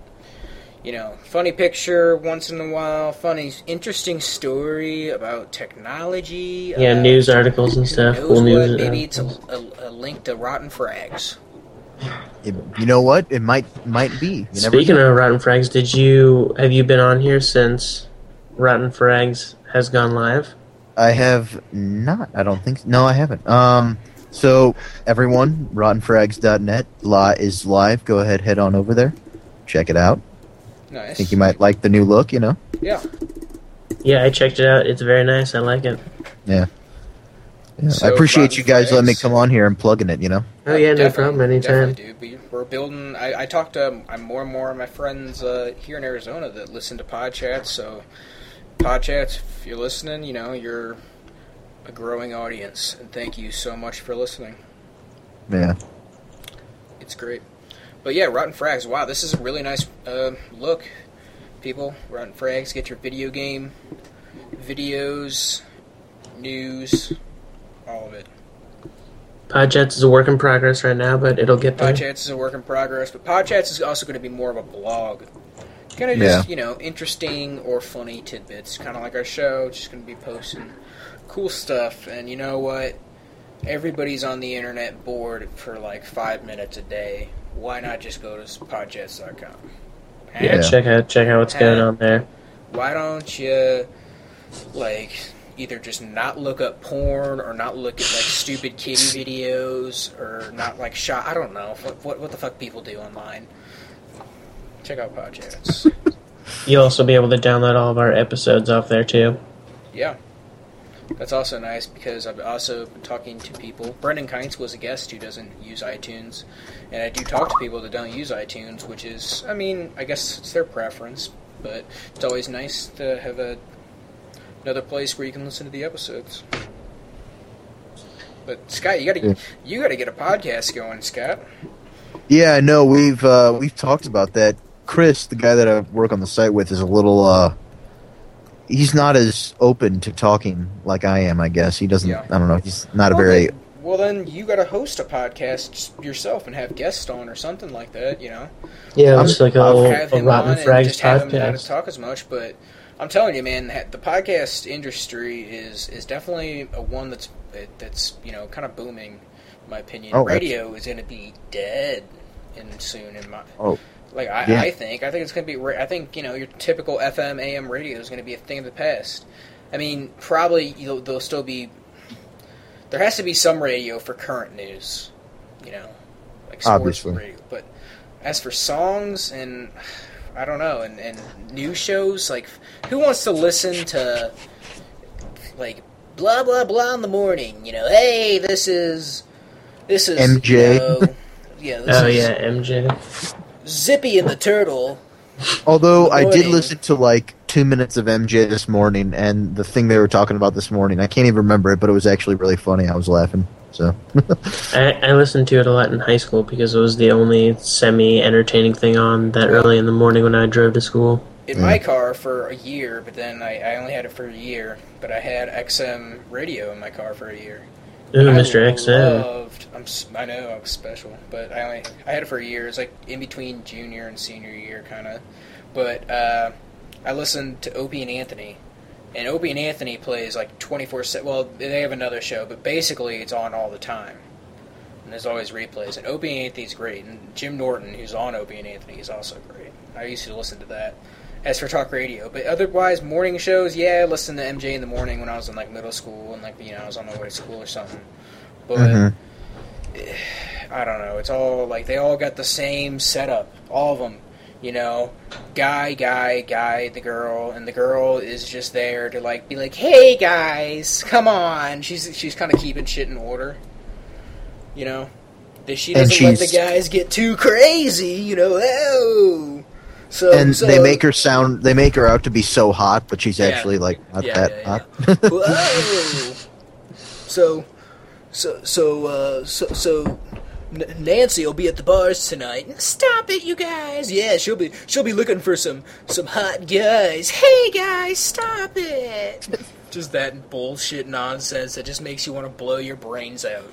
You know, funny picture once in a while, funny, interesting story about technology. Yeah, uh, news articles and stuff. Cool news. what? Maybe it's a, a, a link to Rotten Frags. It- you know what? It might might be. You Speaking know. of Rotten Frags, did you have you been on here since Rotten Frags has gone live? I have not. I don't think. No, I haven't. Um. So everyone, rottenfrags.net li- is live. Go ahead, head on over there, check it out. I Nice. think you might like the new look. You know. Yeah. Yeah, I checked it out. It's very nice. I like it. Yeah. Yeah, So, I appreciate you guys letting me come on here and plugging it. You know. Oh yeah, no problem. Anytime. Definitely, dude. We, we're building. I, I talked to um, more and more of my friends uh, here in Arizona that listen to Podchats. So, Podchats, if you're listening, you know you're a growing audience, and thank you so much for listening. Yeah. It's great. But yeah, Rotten Frags. Wow, this is a really nice uh, look, people. Rotten Frags. Get your video game videos, news, all of it. Podchats is a work in progress right now, but it'll get there. Podchats is a work in progress, but Podchats is also going to be more of a blog. Kind of just, Yeah. you know, interesting or funny tidbits. Kind of like our show, just going to be posting cool stuff. And you know what? Everybody's on the internet bored for like five minutes a day. Why not just go to podchats.com? Yeah, Yeah. check out check out what's going on there. Why don't you, like, either just not look up porn or not look at, like, stupid kitty videos or not, like, shot. I don't know. What, what, what the fuck people do online. Check out Podchats. You'll also be able to download all of our episodes off there too. yeah. That's also nice because I've also been talking to people. Brendan Kites was a guest who doesn't use iTunes, and I do talk to people that don't use iTunes, which is, I mean, I guess it's their preference, but it's always nice to have a another place where you can listen to the episodes. But Scott, you gotta Yeah. you gotta get a podcast going, Scott. Yeah, no, we've uh, we've talked about that. Chris, the guy that I work on the site with, is a little. Uh, he's not as open to talking like I am. I guess he doesn't. Yeah. I don't know. He's not a very. then- well, then you gotta host a podcast yourself and have guests on or something like that. You know. Yeah, I'm- it's like a, I'll have a him Rotten on and Frags just have him not talk as much. But I'm telling you, man, the podcast industry is is definitely a one that's that's you know kind of booming. In my opinion, Oh, radio is going to be dead in soon. In my Oh, like, I, Yeah. I think I think it's going to be. I think you know your typical FM AM radio is going to be a thing of the past. I mean, probably you'll, there'll still be. There has to be some radio for current news, you know, like sports Obviously. radio. But as for songs and I don't know, and, and news shows, like who wants to listen to like blah blah blah in the morning? You know, hey, this is this is MJ. You know, oh, yeah, this Oh is yeah, MJ. Zippy and the Turtle. although I did listen to like two minutes of MJ this morning, and the thing they were talking about this morning, I can't even remember it, but it was actually really funny. I was laughing. So I, I listened to it a lot in high school because it was the only semi-entertaining thing on that early in the morning when I drove to school. in my car for a year, but then I, I only had it for a year. But I had XM radio in my car for a year. Ooh, I Mr. XM. Loved, I'm, I know I was special, but I only I had it for a year. It was like in between junior and senior year, kind of. But uh, I listened to Opie and Anthony, and Opie and Anthony plays like 24 7. Well, they have another show, but basically it's on all the time. And there's always replays. And Opie and Anthony's great. And Jim Norton, who's on Opie and Anthony, is also great. I used to listen to that. As for talk radio, but otherwise morning shows, yeah, I listened to MJ in the morning when I was in like middle school and like you know I was on my way to school or something. But Mhm. I don't know. It's all like they all got the same setup. All of them, you know, guy, guy, guy, the girl, and the girl is just there to like be like, "Hey guys, come on." She's she's kind of keeping shit in order, you know. That she doesn't let the guys get too crazy, you know. Oh, so and so, they make her sound. They make her out to be so hot, but she's Yeah. actually like not Yeah, that yeah, hot. Whoa. So, so, so, uh, so, so, Nancy will be at the bars tonight. Stop it, you guys! Yeah, she'll be, she'll be looking for some, some hot guys. Hey, guys, stop it! Just that bullshit nonsense that just makes you want to blow your brains out.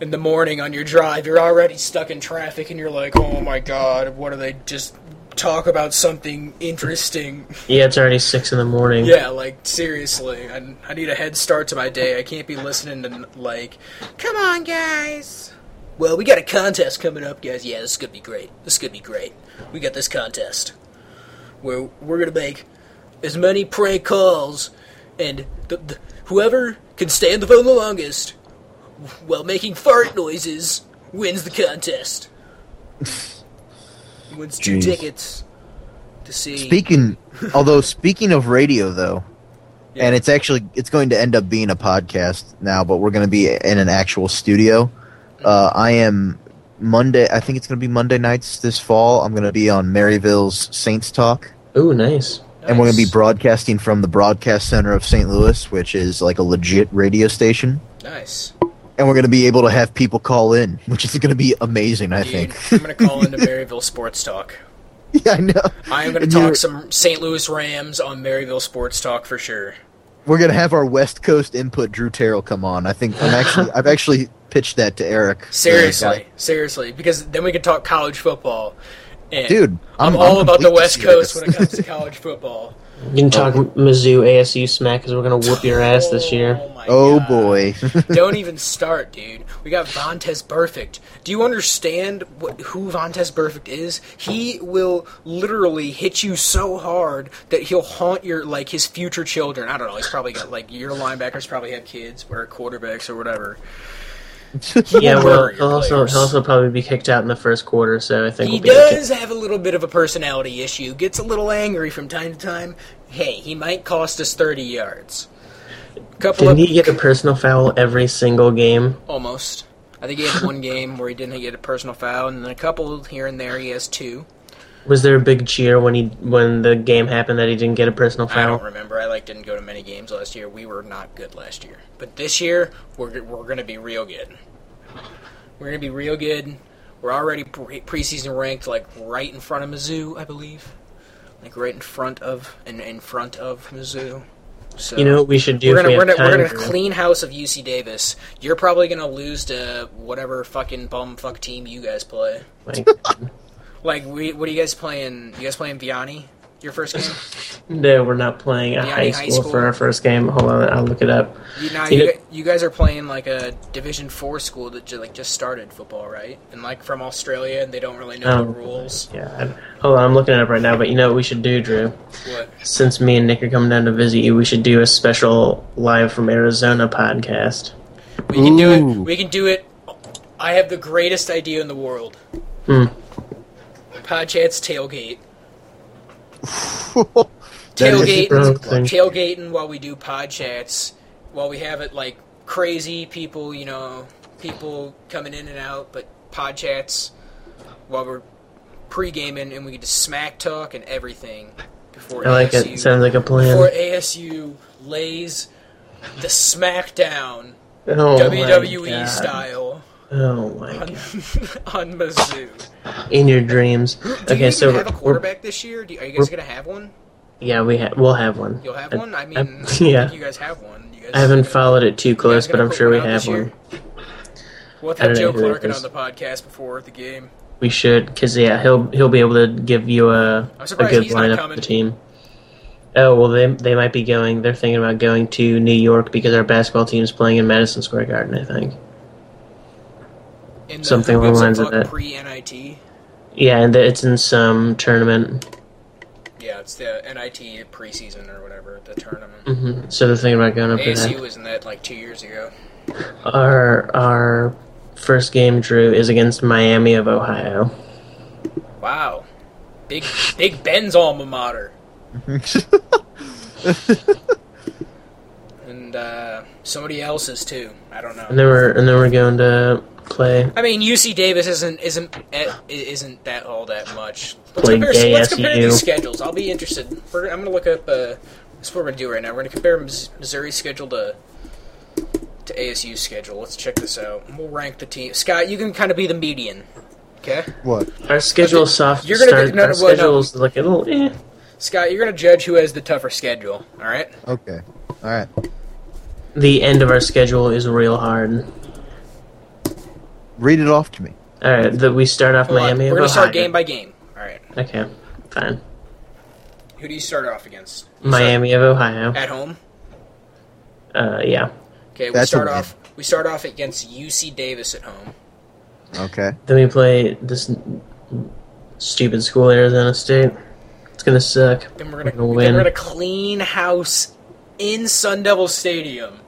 In the morning on your drive, you're already stuck in traffic, and you're like, "Oh my god, what are they just?" Talk about something interesting. Yeah, it's already six in the morning. Yeah, like seriously, I, I need a head start to my day. I can't be listening to like, come on, guys. Well, we got a contest coming up, guys. Yeah, this could be great. This could be great. We got this contest where we're gonna make as many prank calls, and the, the, whoever can stay on the phone the longest while making fart noises wins the contest. wins two Jeez. tickets to see. Speaking, although speaking of radio though, Yeah. and it's actually it's going to end up being a podcast now, but we're going to be in an actual studio. Uh, I am Monday. I think it's going to be Monday nights this fall. I'm going to be on Maryville's Saints Talk, Ooh, nice. and we're going to be broadcasting from the Broadcast Center of St. Louis, which is like a legit radio station. Nice. And we're going to be able to have people call in, which is going to be amazing. I Dude, think. I'm gonna call into Maryville Sports Talk. yeah, I know. I am gonna And you're- talk some St. Louis Rams on Maryville Sports Talk for sure. We're gonna have our West Coast input, Drew Terrell, come on. I think I'm actually I've actually pitched that to Eric. Seriously, seriously, because then we can talk college football. And dude. I'm, all about the West Coast when it comes to college football. You can talk Mizzou ASU smack because we're gonna whoop your ass this oh year. Oh, oh boy, Don't even start, dude. We got Vontaze Burfict. Do you understand what, who Vontaze Burfict is? He will literally hit you so hard that he'll haunt your like his future children. I don't know. He's probably got like your linebackers probably have kids or quarterbacks or whatever. Yeah, well, he'll also he'll also probably be kicked out in the first quarter. So I think He we'll be okay. does have a little bit of a personality issue. Gets a little angry from time to time. Hey, he might cost us thirty yards. couple Didn't of he get a personal foul every single game? almost. I think he had one game where he didn't get a personal foul, and then a couple here and there he has two. Was there a big cheer when he when the game happened that he didn't get a personal I foul? don't remember. I like didn't go to many games last year. We were not good last year, but this year we're we're gonna be real good. We're gonna be real good. We're already pre- preseason ranked like right in front of Mizzou, I believe, like right in front of and in front of Mizzou. So You know what we should do we're gonna we we're have gonna, we're gonna clean house of UC Davis. You're probably gonna lose to whatever fucking bum fuck team you guys play. Like, Like, we, what are you guys playing? You guys playing Vianney? Your first game? no, we're not playing a Yeah, high high school, school. for our first game. Hold on, I'll look it up. You, now, You you, know- you guys are playing like a Division Four school that ju- like just started football, right? And like from Australia, and they don't really know Oh. the rules. Yeah, I- hold on, I'm looking it up right now. But you know what we should do, Drew? What? Since me and Nick are coming down to visit you, we should do a special live from Arizona podcast. We can do it. We can do it. I have the greatest idea in the world. Hmm. Podchats tailgate. That is- Tailgate. Brooklyn. tailgating while we do pod chats, while we have it like crazy people, you know, people coming in and out, but pod chats while we're pre-gaming and we get to smack talk and everything before I like ASU, it. Sounds like a plan. before ASU lays the smackdown oh, WWE style Oh my on, god! on Mizzou. In your dreams. Do you okay, even so have a quarterback this year? Do, are you guys gonna have one? yeah, we ha- we'll have one. You'll have I- one. I I- mean, I yeah. think you guys have one. You guys I haven't followed it too close, but I'm sure we have one. We'll have I don't Joe know who that Clarkin on the podcast before the game. We should, because yeah, he'll he'll be able to give you a, a good lineup of the team. Oh well, they they might be going. They're thinking about going to New York because our basketball team is playing in Madison Square Garden. I think. In the Something along the lines of that. Pre-NIT. Yeah, and it's in some tournament. Yeah, it's the NIT preseason or whatever, the tournament. Mm-hmm. So they're thinking about going up to ASU that. was in that like two years ago. Our our first game, Drew, is against Miami of Ohio. Wow, big Big Ben's alma mater, and uh, somebody else's too. I don't know. And then we're and then we're going to play. I mean, UC Davis isn't isn't eh, isn't that all that much. Let's Play compare, gay let's compare SU. these schedules. I'll be interested. We're, I'm going to look up. Uh, that's what we're going to do right now. We're going to compare Mis- Missouri's schedule to to ASU's schedule. Let's check this out. We'll rank the team. Scott, you can kind of be the median. Okay, What? Our schedule soft You're gonna start. be- no, our no, well, no. schedule's like a little. Eh. Scott, you're going to judge who has the tougher schedule. All right. Okay. All right. The end of our schedule is real hard. Read it off to me. All right, that we start off Hold on. Miami. We're going to start game by game. All right. Okay, fine. Who do you start off against? You Miami of Ohio. At home. Uh, yeah. Okay. We That's start win. off. We start off against UC Davis at home. Okay. Then we play this stupid school, Arizona State. It's gonna suck. Then we're gonna, We're gonna, gonna then win. we're gonna clean house in Sun Devil Stadium.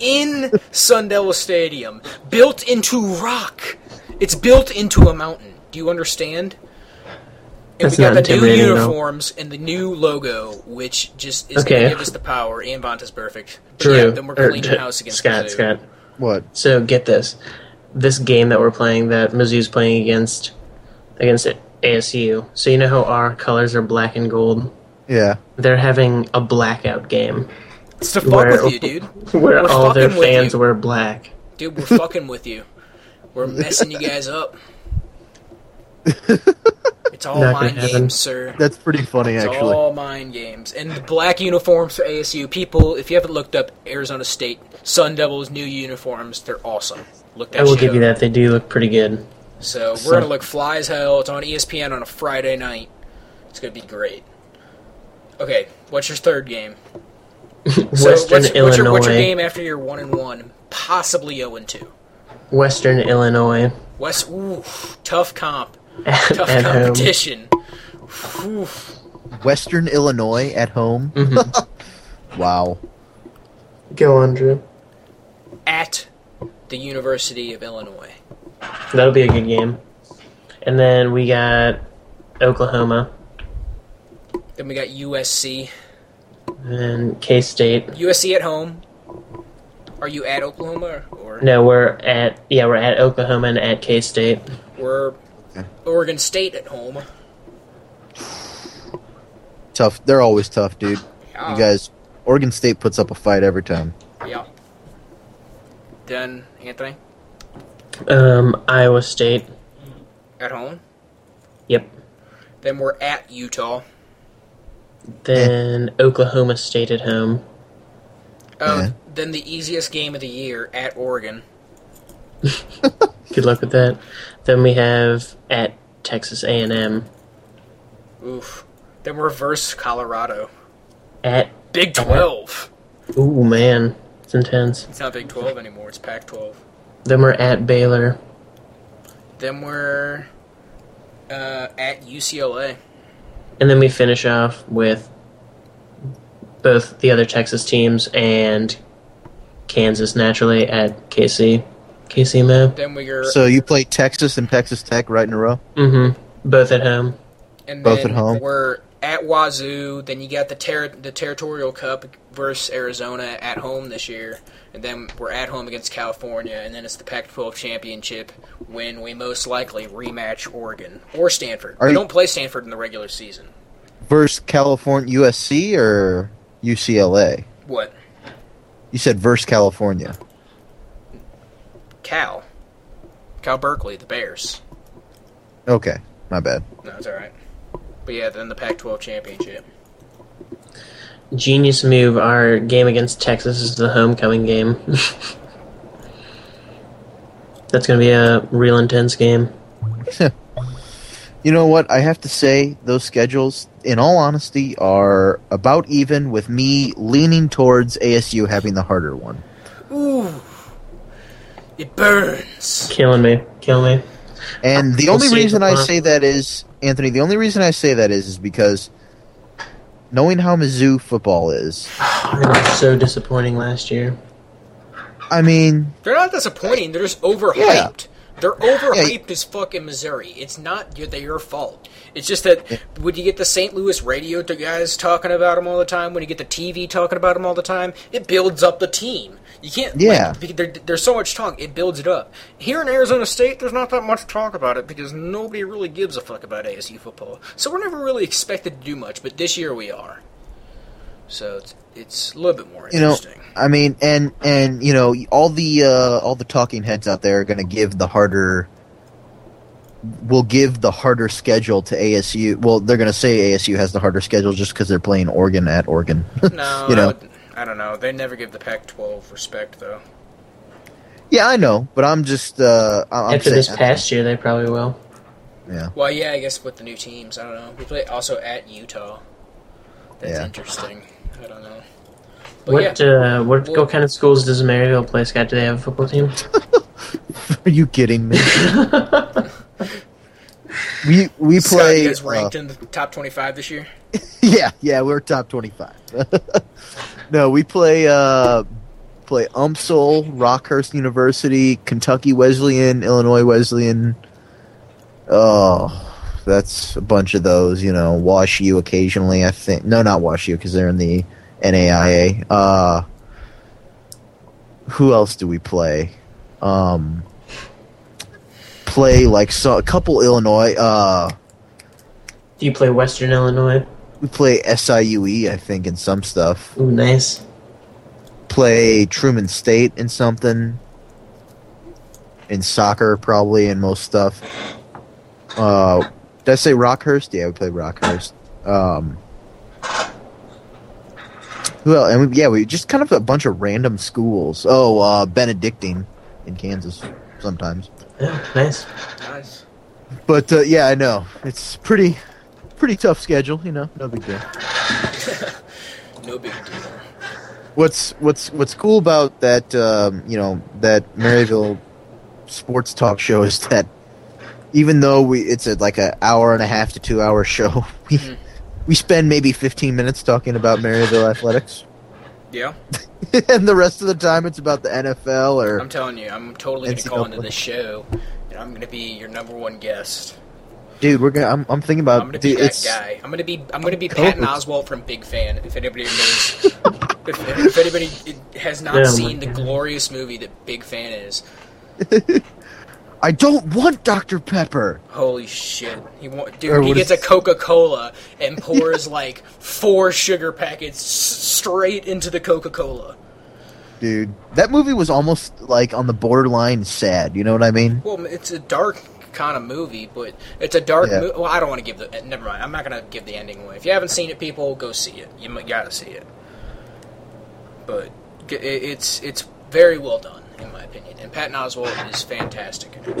In Sun Devil Stadium, built into rock. It's built into a mountain. Do you understand? And That's we got the new intimidating, though. uniforms and the new logo, which just is Okay. gonna give us the power. And Vontaze Burfict. But Drew. yeah, then we're or, cleaning house against Scott. Mizzou. Scott. What? So get this: this game that we're playing, that Mizzou's playing against, against ASU. So you know how our colors are black and gold. Yeah. They're having a blackout game It's to fuck Where- with you, dude. where We're all their fans wear black. Dude, we're fucking with you. We're messing you guys up. It's all Not mind happen. games, sir. That's pretty funny, It's actually. all mind games. And the black uniforms for ASU. People, if you haven't looked up Arizona State Sun Devils new uniforms, they're awesome. Look that I will shit give you that; they do look pretty good. So we're So- gonna look fly as hell. It's on ESPN on a Friday night. It's gonna be great. Okay, what's your third game? So Western what's, what's, Illinois. your, what's your game after you're one and one, possibly zero and two? Western Illinois West, ooh, tough comp, tough at competition. Ooh. Western Illinois at home. Mhm. Wow. Go on, Drew. At the University of Illinois. That'll be a good game. And then we got Oklahoma Then we got USC. And K State. USC at home. Are you at Oklahoma or No, we're at yeah, we're at Oklahoma and at K State. we're Okay. Oregon State at home? Tough. They're always tough, dude. Yeah. You guys, Oregon State puts up a fight every time. Yeah. Then Anthony Um, Iowa State. at home. Yep. Then we're at Utah. Then Oklahoma State at home. Oh, Yeah. then the easiest game of the year at Oregon. Good luck with that. Then we have at Texas A and M. Oof. Then we're versus Colorado. At Big Twelve. ooh man, it's intense. It's not Big Twelve anymore. It's Pac twelve. Then we're at Baylor. Then we're uh, at UCLA. And then we finish off with both the other Texas teams and Kansas naturally at KC. KC Mo. Then we're So you play Texas and Texas Tech right in a row. Mm-hmm. Both at home. and both then at home. We're at Wazoo. Then you got the ter- the territorial cup versus Arizona at home this year, and then we're at home against California, and then it's the Pac-12 championship when we most likely rematch Oregon or Stanford. Are we you- don't play Stanford in the regular season. Versus California, USC or UCLA. What? You said versus California. Cal. Cal Berkeley, the Bears. Okay, my bad. No, it's all right. But yeah, then the Pac-12 championship. Genius move. Our game against Texas is the homecoming game. That's going to be a real intense game. You know what? I have to say, those schedules, in all honesty, are about even with me leaning towards ASU having the harder one. Ooh, it burns. Killing me. Killing me. And the We'll only see. reason I say that is, Anthony, the only reason I say that is, is because knowing how Mizzou football is, They were so disappointing last year. I mean, They're not disappointing. They're just overhyped. Yeah. They're overhyped as fucking Missouri. It's not your, they're your fault. It's just that when you get the St. Louis radio guys talking about them all the time, when you get the TV talking about them all the time, it builds up the team. You can't. Yeah. Like, there, there's so much talk. It builds it up. Here in Arizona State, there's not that much talk about it because nobody really gives a fuck about ASU football. So we're never really expected to do much. But this year we are. So it's, it's a little bit more you know. I mean, and and you know, all the uh, all the talking heads out there are going to give the harder. Will give the harder schedule to ASU. Well, they're going to say ASU has the harder schedule just because they're playing Oregon at Oregon. No, you I, know. would, I don't know. They never give the Pac-12 respect, though. Yeah, I know, but I'm just uh, I- I'm After saying, this past year, they probably will. Yeah, Well, yeah, I guess with the new teams, I don't know. We play also at Utah. That's Yeah. interesting. I don't know. But What yeah, uh, what, Well- what kind of schools does Maryville play, Scott? Do they have a football team? are you kidding me? we we Scott, play. you guys uh, ranked in the top 25 this year? yeah, yeah, we're top twenty-five. No, we play uh, play UMSL, Rockhurst University, Kentucky Wesleyan, Illinois Wesleyan. Oh, that's a bunch of those. You know, Wash U occasionally. I think no, not Wash U because they're in the NAIA. Uh, who else do we play? Um, play like so, a couple Illinois. Uh, Do you play Western Illinois? We play SIUE, I think, in some stuff. Ooh, nice. Play Truman State in something. In soccer, probably, in most stuff. Uh, did I say Rockhurst? Yeah, we play Rockhurst. Um, who else? And we, yeah, we just kind of a bunch of random schools. Oh, uh, Benedictine in Kansas sometimes. Yeah, nice. Nice. But uh, yeah, I know it's pretty, pretty tough schedule. You know, no big deal. No big deal. What's what's what's cool about that um, you know that Maryville sports talk show is that even though we it's a, like an hour and a half to two hour show, we Mhm. we spend maybe fifteen minutes talking about Maryville athletics, Yeah, and the rest of the time it's about the NFL or I'm telling you, I'm totally going to call into this show, and I'm going to be your number one guest. Dude. We're gonna. I'm, I'm thinking about I'm going to be that it's guy. I'm going to be I'm going to be Patton Oswalt from Big Fan. If anybody knows If, if anybody has not my seen the glorious movie that Big Fan is, I don't want Dr. Pepper. holy shit! He wa- dude, he gets a Coca Cola and pours like four sugar packets s- straight into the Coca Cola. Dude, that movie was almost like on the borderline sad. You know what I mean? Well, it's a dark kind of movie, but it's a dark. Yeah. Mo- well, I don't want to give the. eh, Never mind. I'm not gonna give the ending away. If you haven't seen it, people go see it. You m- gotta see it. But g- it- it's it's very well done in my opinion, and Patton Oswalt is fantastic in it.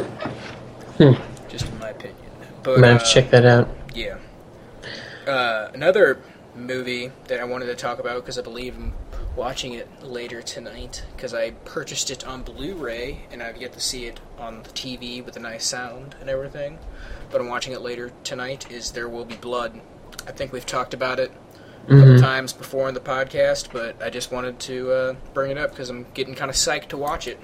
Hmm. Just in my opinion. But I'm gonna have to uh, check that out. yeah. Uh, another movie that I wanted to talk about because I believe I'm watching it later tonight because I purchased it on Blu-ray and I've yet to see it on the TV with a nice sound and everything. But I'm watching it later tonight. Is There Will Be Blood? I think we've talked about it a couple Mhm. times before in the podcast, but I just wanted to uh, bring it up because I'm getting kind of psyched to watch it.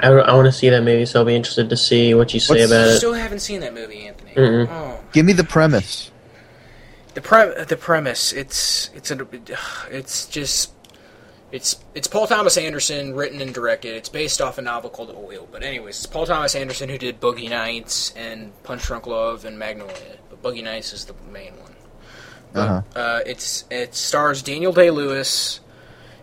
I, want to see that movie, so I'll be interested to see what you say What's- about it. Still haven't seen that movie, Anthony. Mm-mm. Oh, Give me the premise. the pre- the premise it's it's a, it's just it's it's Paul Thomas Anderson written and directed. It's based off a novel called Oil. But anyways, it's Paul Thomas Anderson who did Boogie Nights and Punch Drunk Love and Magnolia. But Boogie Nights is the main one. But, Uh-huh. uh, it's it stars Daniel Day Lewis,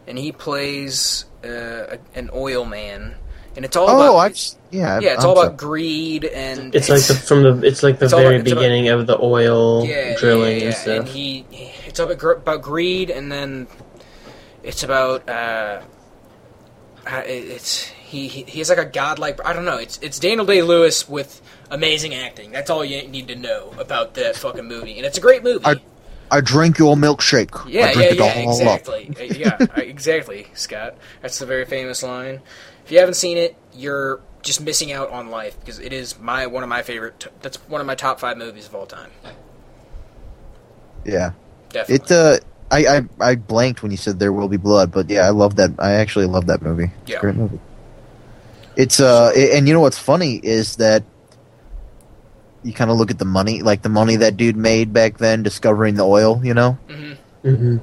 and he plays uh, a, an oil man, and it's all Oh, about I've yeah. Yeah, it's I'm all sorry. about greed and It's like the, from the it's like the It's very about- it's about- beginning of the oil yeah, drilling yeah, yeah, and stuff. And he, it's about, about greed, and then it's about uh, uh, it- it's he, he he has like a godlike. I don't know. It's it's Daniel Day Lewis with amazing acting. That's all you need to know about that fucking movie, and it's a great movie. I- I drink your milkshake. yeah, I yeah, drink yeah, it all exactly. Uh, yeah, exactly, Scott. That's the very famous line. If you haven't seen it, you're just missing out on life because it is my one of my favorite. T- that's one of my top five movies of all time. Yeah. Definitely. It uh I, I I blanked when you said there will be blood, but yeah, I love that. I actually love that movie. It's Yeah. a great movie. It's uh, i- and you know what's funny is that you kind of look at the money, like the money that dude made back then, discovering the oil. You know, hmm hmm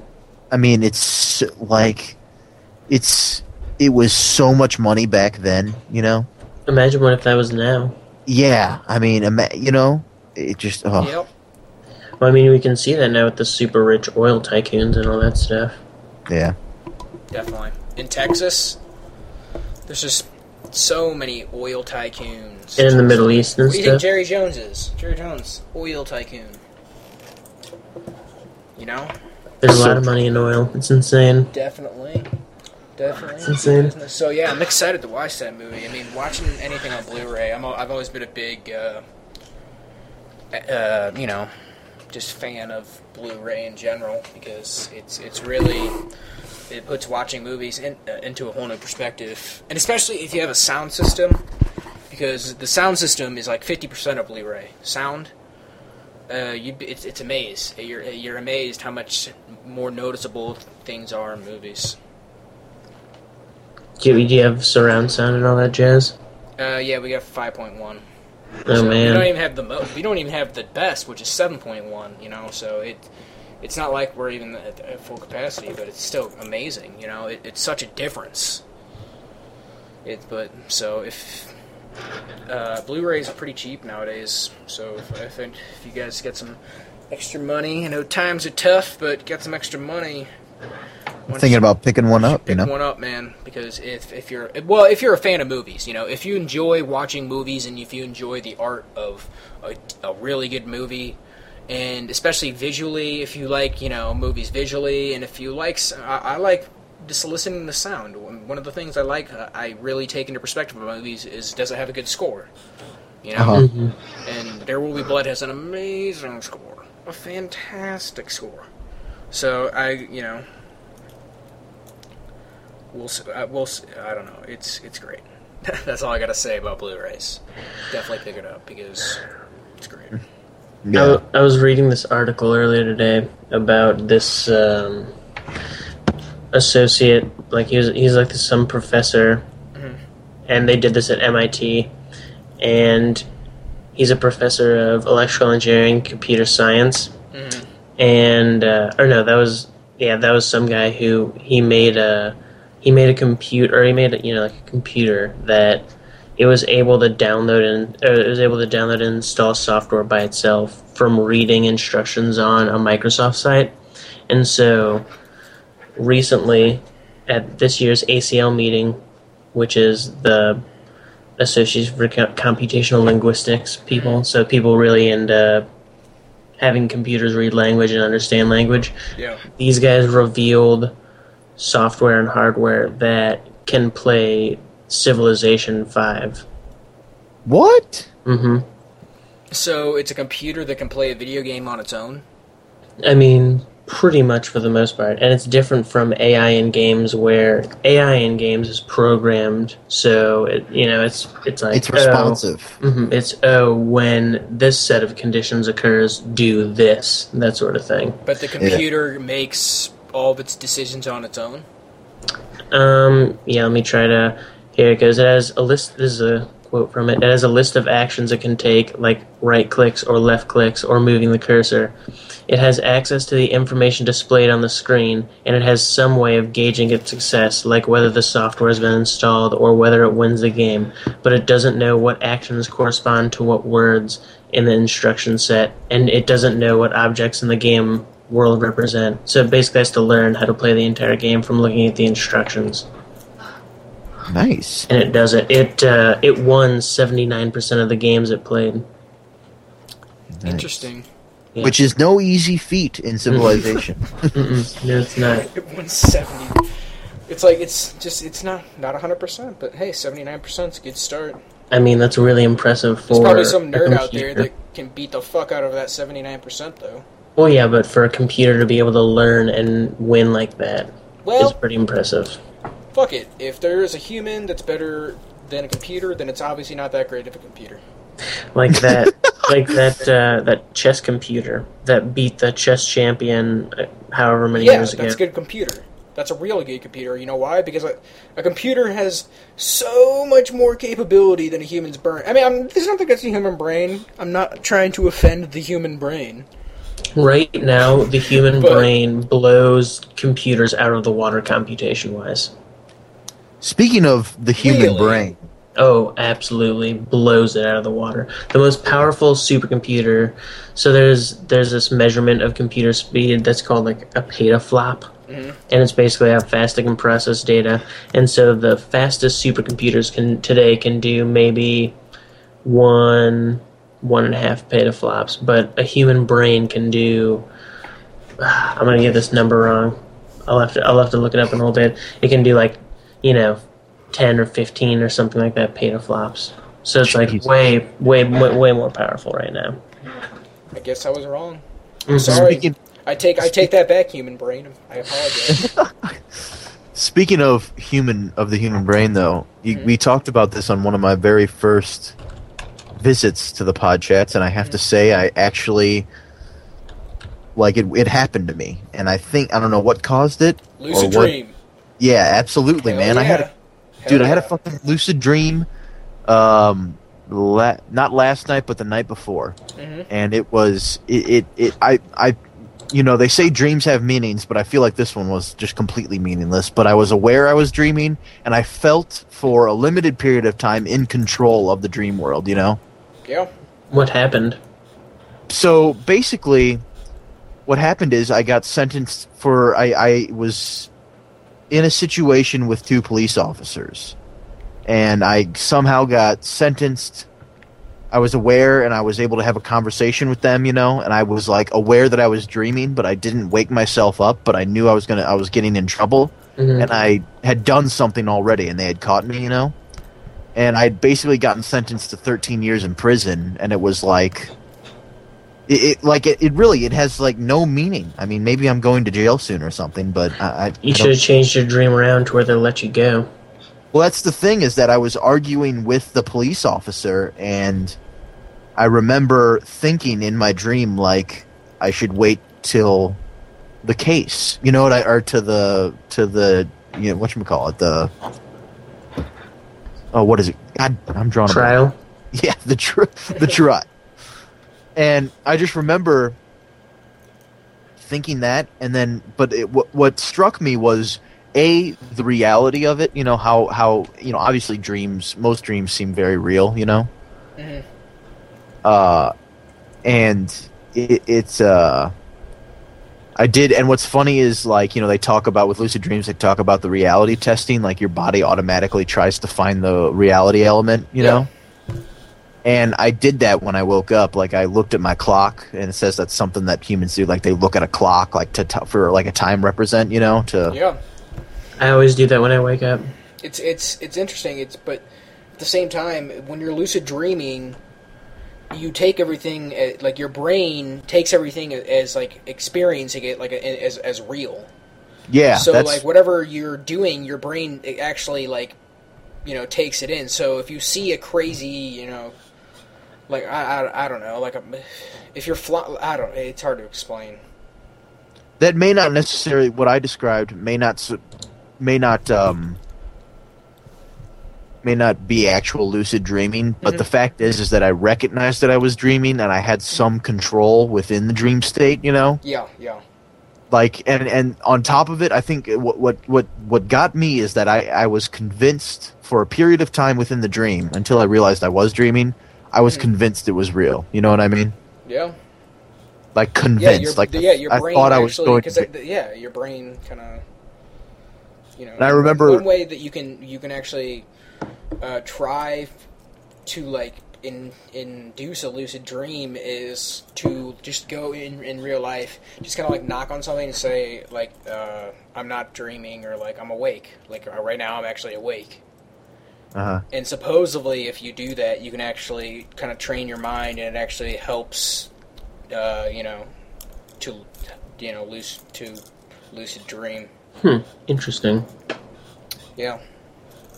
I mean, it's like it's it was so much money back then. You know, Imagine what if that was now. yeah. I mean, ima- you know, it just oh Yep. Well, I mean, we can see that now with the super rich oil tycoons and all that stuff. yeah. Definitely. In Texas, there's just so many oil tycoons. And in the Middle East and What do you think. Jerry Jones is? Jerry Jones, oil tycoon. You know? There's a lot of money in oil. It's insane. Definitely. Definitely. It's insane. So yeah, I'm excited to watch that movie. I mean, watching anything on Blu-ray, I'm. I've always been a big, uh, uh, you know, just fan of Blu-ray in general because it's it's really it puts watching movies in, uh, into a whole new perspective, and especially if you have a sound system, because the sound system is like 50% of Blu-ray sound. Uh, you it's it's amazed. You're you're amazed how much more noticeable things are in movies. Do you, do you have surround sound and all that jazz? Uh, yeah, we got 5.1. Oh so We don't even have the mo- we don't even have the best, which is 7.1. You know, so it it's not like we're even at, at full capacity, but it's still amazing. You know, it, it's such a difference. It but so if uh, Blu-rays are pretty cheap nowadays, so if, if if you guys get some extra money, I know times are tough, but get some extra money. Once Thinking about picking one up, you know. one up, man. Because if if you're well, if you're a fan of movies, you know, if you enjoy watching movies and if you enjoy the art of a, a really good movie, and especially visually, if you like, you know, movies visually, and if you like, I like just listening to the sound. One of the things I like, uh, I really take into perspective of movies is does it have a good score? You know, Uh-huh. Mhm. and There Will Be Blood has an amazing score, a fantastic score. So I, you know, we'll, s- uh, we'll, s- I don't know. It's it's great. That's all I gotta say about Blu-rays. Definitely pick it up because it's great. I, Yeah. w- I was reading this article earlier today about this um, associate, like he was, he's like some professor, Mhm. and they did this at MIT, and he's a professor of electrical engineering, computer science, Mhm. and uh, or no, that was yeah, that was some guy who he made a he made a computer or he made a, you know like a computer that it was able to download and uh, it was able to download and install software by itself from reading instructions on a Microsoft site. And so recently at this year's ACL meeting, which is the Association for Computational Linguistics people, so people really into having computers read language and understand language Yeah. these guys revealed software and hardware that can play Civilization 5. What? Mm hmm. So it's a computer that can play a video game on its own. I mean, pretty much for the most part. And it's different from AI in games where AI in games is programmed, so it, you know, it's it's like It's responsive. Oh, mhm, it's oh, when this set of conditions occurs, do this, that sort of thing. But the computer makes all of its decisions on its own. Um, yeah, let me try to. Here it goes. It has a list. This is a quote from it. It has a list of actions it can take, like right clicks or left clicks or moving the cursor. It has access to the information displayed on the screen, and it has some way of gauging its success, like whether the software has been installed or whether it wins the game. But it doesn't know what actions correspond to what words in the instruction set, and it doesn't know what objects in the game world represent. So it basically has to learn how to play the entire game from looking at the instructions Nice. and it does it. It uh, it won seventy nine percent of the games it played. Nice. Interesting. Yeah. Which is no easy feat in civilization. No, it's not. It won seventy. It's like it's just it's not not hundred percent, but hey, seventy nine percent is a good start. I mean, that's really impressive for. There's probably some nerd out there that can beat the fuck out of that seventy nine percent though. Well, yeah, but for a computer to be able to learn and win like that is Well, pretty impressive. fuck it. If there is a human that's better than a computer, then it's obviously not that great of a computer. Like that, like that, uh, that chess computer that beat the chess champion, uh, however many Yeah, years ago. Yeah, that's a good computer. That's a really good computer. You know why? Because a, a computer has so much more capability than a human's brain. I mean, I'm, this is nothing against the human brain. I'm not trying to offend the human brain. Right now, the human But- brain blows computers out of the water computation wise. Speaking of the human Really? brain, Oh, absolutely blows it out of the water. The most powerful supercomputer. So there's there's this measurement of computer speed that's called like a petaflop, Mhm. and it's basically how fast it can process data. And so the fastest supercomputers can today can do maybe one one and a half petaflops, but a human brain can do. I'm gonna get this number wrong. I'll have to I'll have to look it up in a little bit. It can do like, you know, ten or fifteen or something like that petaflops. So it's like way, way, way, way more powerful right now. I guess I was wrong. Mhm. Sorry. speaking I take I take that back, human brain. I apologize. speaking of human of the human brain, though, you, Mm-hmm. we talked about this on one of my very first visits to the Podchats, and I have Mm-hmm. to say, I actually like it. It happened to me, and I think I don't know what caused it. Lucid or what- dream. Yeah, absolutely, Hell man. I had a. Hell dude i had a fucking lucid dream um la- not last night but the night before Mhm. and it was it, it it i i you know they say dreams have meanings but i feel like this one was just completely meaningless but i was aware i was dreaming and i felt for a limited period of time in control of the dream world you know Yeah. What happened? so basically what happened is i got sentenced for i i was in a situation with two police officers and i somehow got sentenced i was aware and i was able to have a conversation with them you know and i was like aware that i was dreaming but i didn't wake myself up but i knew i was gonna i was getting in trouble Mhm. and I had done something already, and they had caught me, you know. And I'd basically gotten sentenced to 13 years in prison, and it was like, it, it like it, it really it has like no meaning. I mean, maybe I'm going to jail soon or something, but I, I, You should have changed your dream around to where they let you go. well, that's the thing is that I was arguing with the police officer, and I remember thinking in my dream like I should wait till the case, you know what I or to the to the you know what you call it the oh what is it? God, I'm drawing a blank. Trial. Yeah, the tr- the trial. and I just remember thinking that, and then but it, what what struck me was a the reality of it. You know how how you know obviously dreams most dreams seem very real. You know, Mhm. uh, and it, it's uh. I did, and what's funny is like you know they talk about with lucid dreams they talk about the reality testing, like your body automatically tries to find the reality element, you Yeah. know. And I did that when I woke up. Like I looked at my clock, and it says that's something that humans do. Like they look at a clock, like to t- for like a time represent, you know. To Yeah. I always do that when I wake up. it's it's it's interesting. It's but at the same time, when you're lucid dreaming, you take everything uh, like your brain takes everything as like experiencing it like as as real. yeah, so that's like whatever you're doing, your brain actually like you know takes it in. So if you see a crazy you know like I I, I don't know like a, if you're fly, I don't it's hard to explain. that may not necessarily what I described may not may not um may not be actual lucid dreaming but Mhm. the fact is is that I recognized that I was dreaming and I had some control within the dream state you know Yeah, yeah. like and and on top of it I think what what what what got me is that I I was convinced for a period of time within the dream until I realized I was dreaming I was Mhm. convinced it was real you know what I mean Yeah. like Yeah, convinced your, like yeah, your I brain thought I was actually going because to yeah, your brain kind of you know. And I remember- one way that you can you can actually uh, try to like in induce a lucid dream is to just go in in real life, just kind of like knock on something and say like uh, I'm not dreaming or like I'm awake. Like uh, right now I'm actually awake. uh-huh And supposedly, if you do that, you can actually kind of train your mind, and it actually helps, uh, you know, to you know, loose to lucid dream. Hmm. Interesting. Yeah,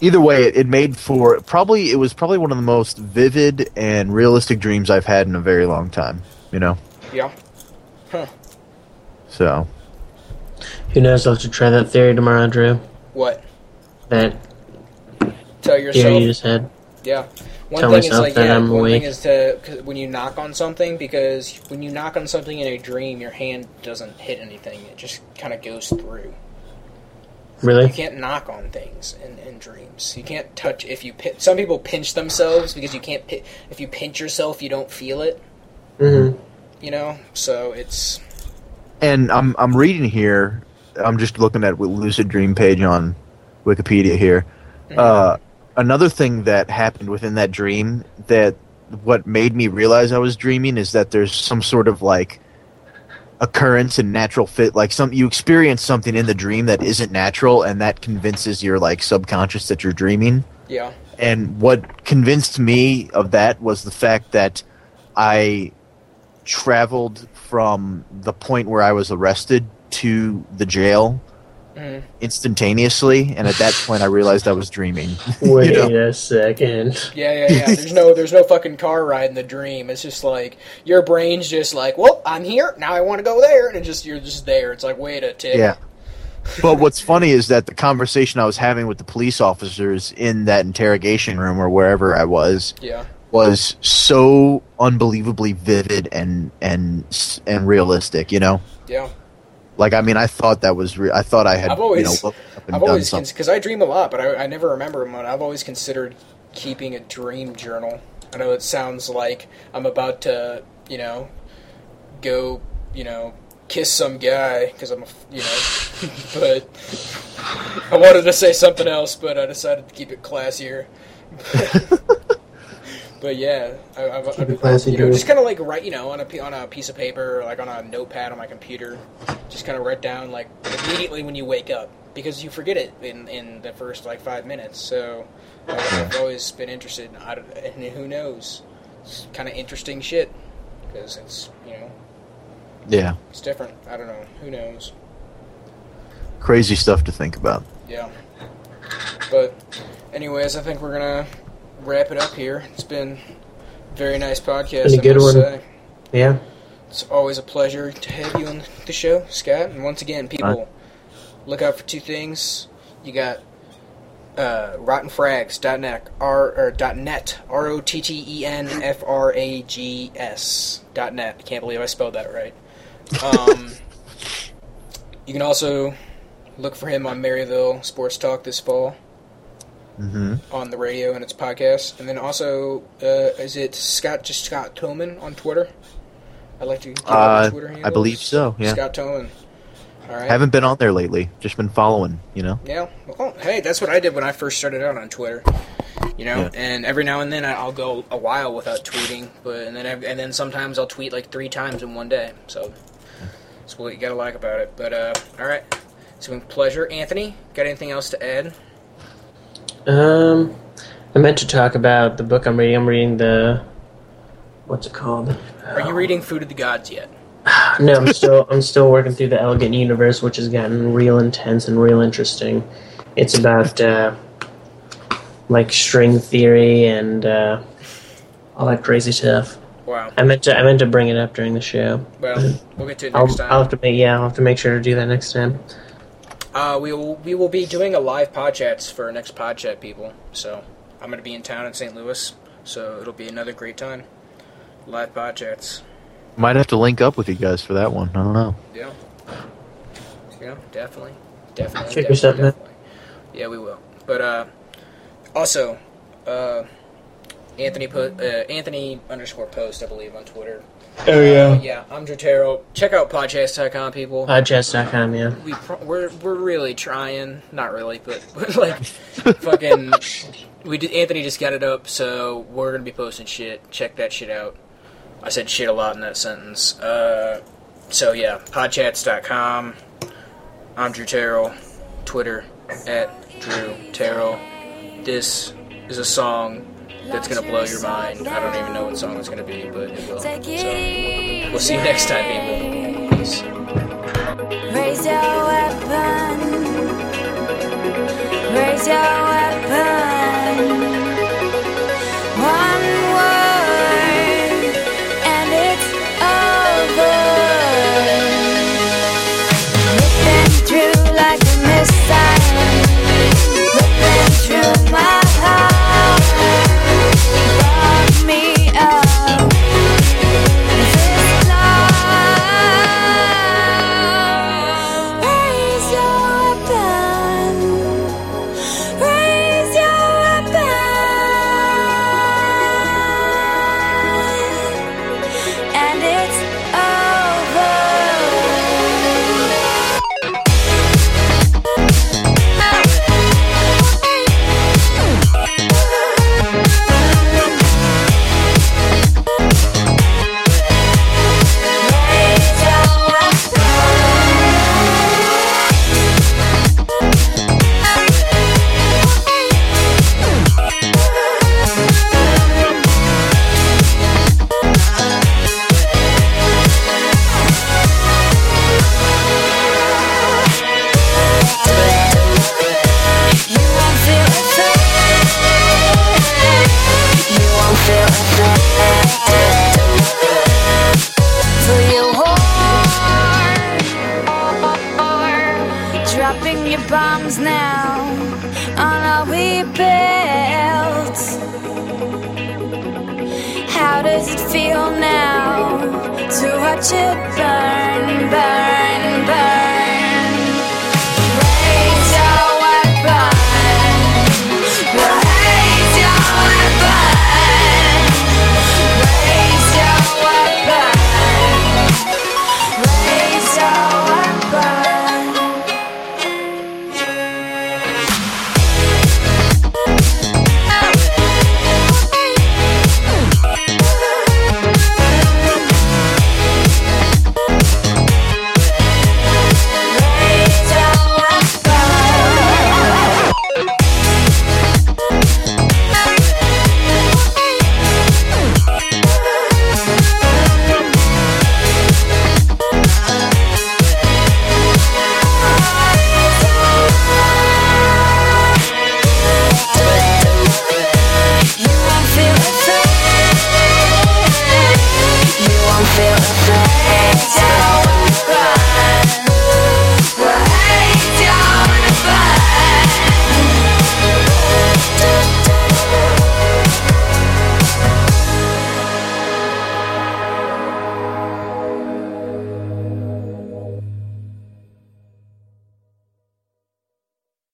either way it, it made for probably it was probably one of the most vivid and realistic dreams i've had in a very long time you know yeah, huh? so Who knows? I'll have to try that theory tomorrow, Drew. What? That Tell theory you yourself. just had. Yeah. One Tell thing is myself like that yeah. I'm one thing awake. is to 'cause when you knock on something because when you knock on something in a dream, your hand doesn't hit anything; it just kind of goes through. You can't knock on things in, in dreams. You can't touch if you. Pi- some people pinch themselves because you can't. If you pinch yourself, you don't feel it. hmm You know, so it's and i'm i'm reading here i'm just looking at lucid dream page on wikipedia here uh another thing that happened within that dream that what made me realize i was dreaming is that there's some sort of like occurrence and natural fit like some you experience something in the dream that isn't natural and that convinces your like subconscious that you're dreaming. Yeah, And what convinced me of that was the fact that I traveled from the point where I was arrested to the jail Mhm. instantaneously, and at that point I realized I was dreaming. Wait You know? a second. yeah, yeah, yeah. There's no, there's no fucking car ride in the dream. It's just like your brain's just like, well, I'm here now. I want to go there, and it just you're just there. It's like, wait a tick. Yeah. But what's funny is that the conversation I was having with the police officers in that interrogation room or wherever I was yeah, was so unbelievably vivid and and and realistic. You know, yeah. Like I mean, I thought that was. Re- I thought I had I've always- you know looked up and I've always because I dream a lot, but I, I never remember them. I've always considered keeping a dream journal. I know it sounds like I'm about to, you know, go, you know, kiss some guy because I'm, a, you know, but I wanted to say something else, but I decided to keep it classier. But yeah, I, I've, Keep it I've- classy, you know, just kind of like write, you know, on a p- on a piece of paper, or like on a notepad on my computer, just kind of write down like immediately when you wake up because you forget it in in the first like five minutes. So I've, I've always been interested, in, I and who knows, it's kind of interesting shit because it's you know Yeah, it's different. I don't know, who knows. crazy stuff to think about. Yeah. But, anyways, I think we're gonna wrap it up here. It's been a very nice podcast. Been a good one. say. Yeah. It's always a pleasure to have you on the show, Scott. And once again, people, look out for two things. You got uh, rottenfrags.net, R or dot .net, R O T T E N F R A G S dot .net. I can't believe I spelled that right. Um, You can also look for him on Maryville Sports Talk this fall hmm on the radio and its podcast. And then also, uh, is it Scott just Scott Toman on Twitter? I like to Uh, Twitter I believe so, yeah. Scott Toman. All right. Haven't been on there lately. Just been following. You know. Yeah. Well, hey, that's what I did when I first started out on Twitter. You know, Yeah. and every now and then I- I'll go a while without tweeting, but and then ev- and then sometimes I'll tweet like three times in one day. So that's what you gotta like about it. But uh, all right, it's been a pleasure. Anthony, got anything else to add? Um, I meant to talk about the book I'm reading. I'm reading the what's it called? Are you reading Food of the Gods yet? No, I'm still I'm still working through the Elegant Universe, which has gotten real intense and real interesting. It's about uh, like string theory and uh, all that crazy stuff. Wow. I meant to I meant to bring it up during the show. Well, we'll get to it I'll, next time. I'll have to make yeah I'll have to make sure to do that next time. Uh, we will we will be doing a live podcast for our next podchat people. So I'm going to be in town in St. Louis, so it'll be another great time. Live podchats. Might have to link up with you guys for that one. I don't know. Yeah. Yeah, definitely, definitely. Figure definitely, something out. definitely. Yeah, we will. But uh, also, uh, Anthony po- uh, Anthony underscore post, I believe, on Twitter. Oh Uh, yeah, I'm Drew Terrell. Check out podchats.com, people. Podchats.com, yeah. we pro- we're we're really trying, not really, but, but like fucking we did, Anthony just got it up, so we're gonna be posting shit. Check that shit out. I said shit a lot in that sentence. Uh, so yeah, podchats.com. I'm Drew Terrell. Twitter at Drew Terrell. This is a song that's gonna blow your mind. I don't even know what song it's gonna be, but it will. So we'll see you next time, people. Peace. Raise your weapon. Raise your weapon.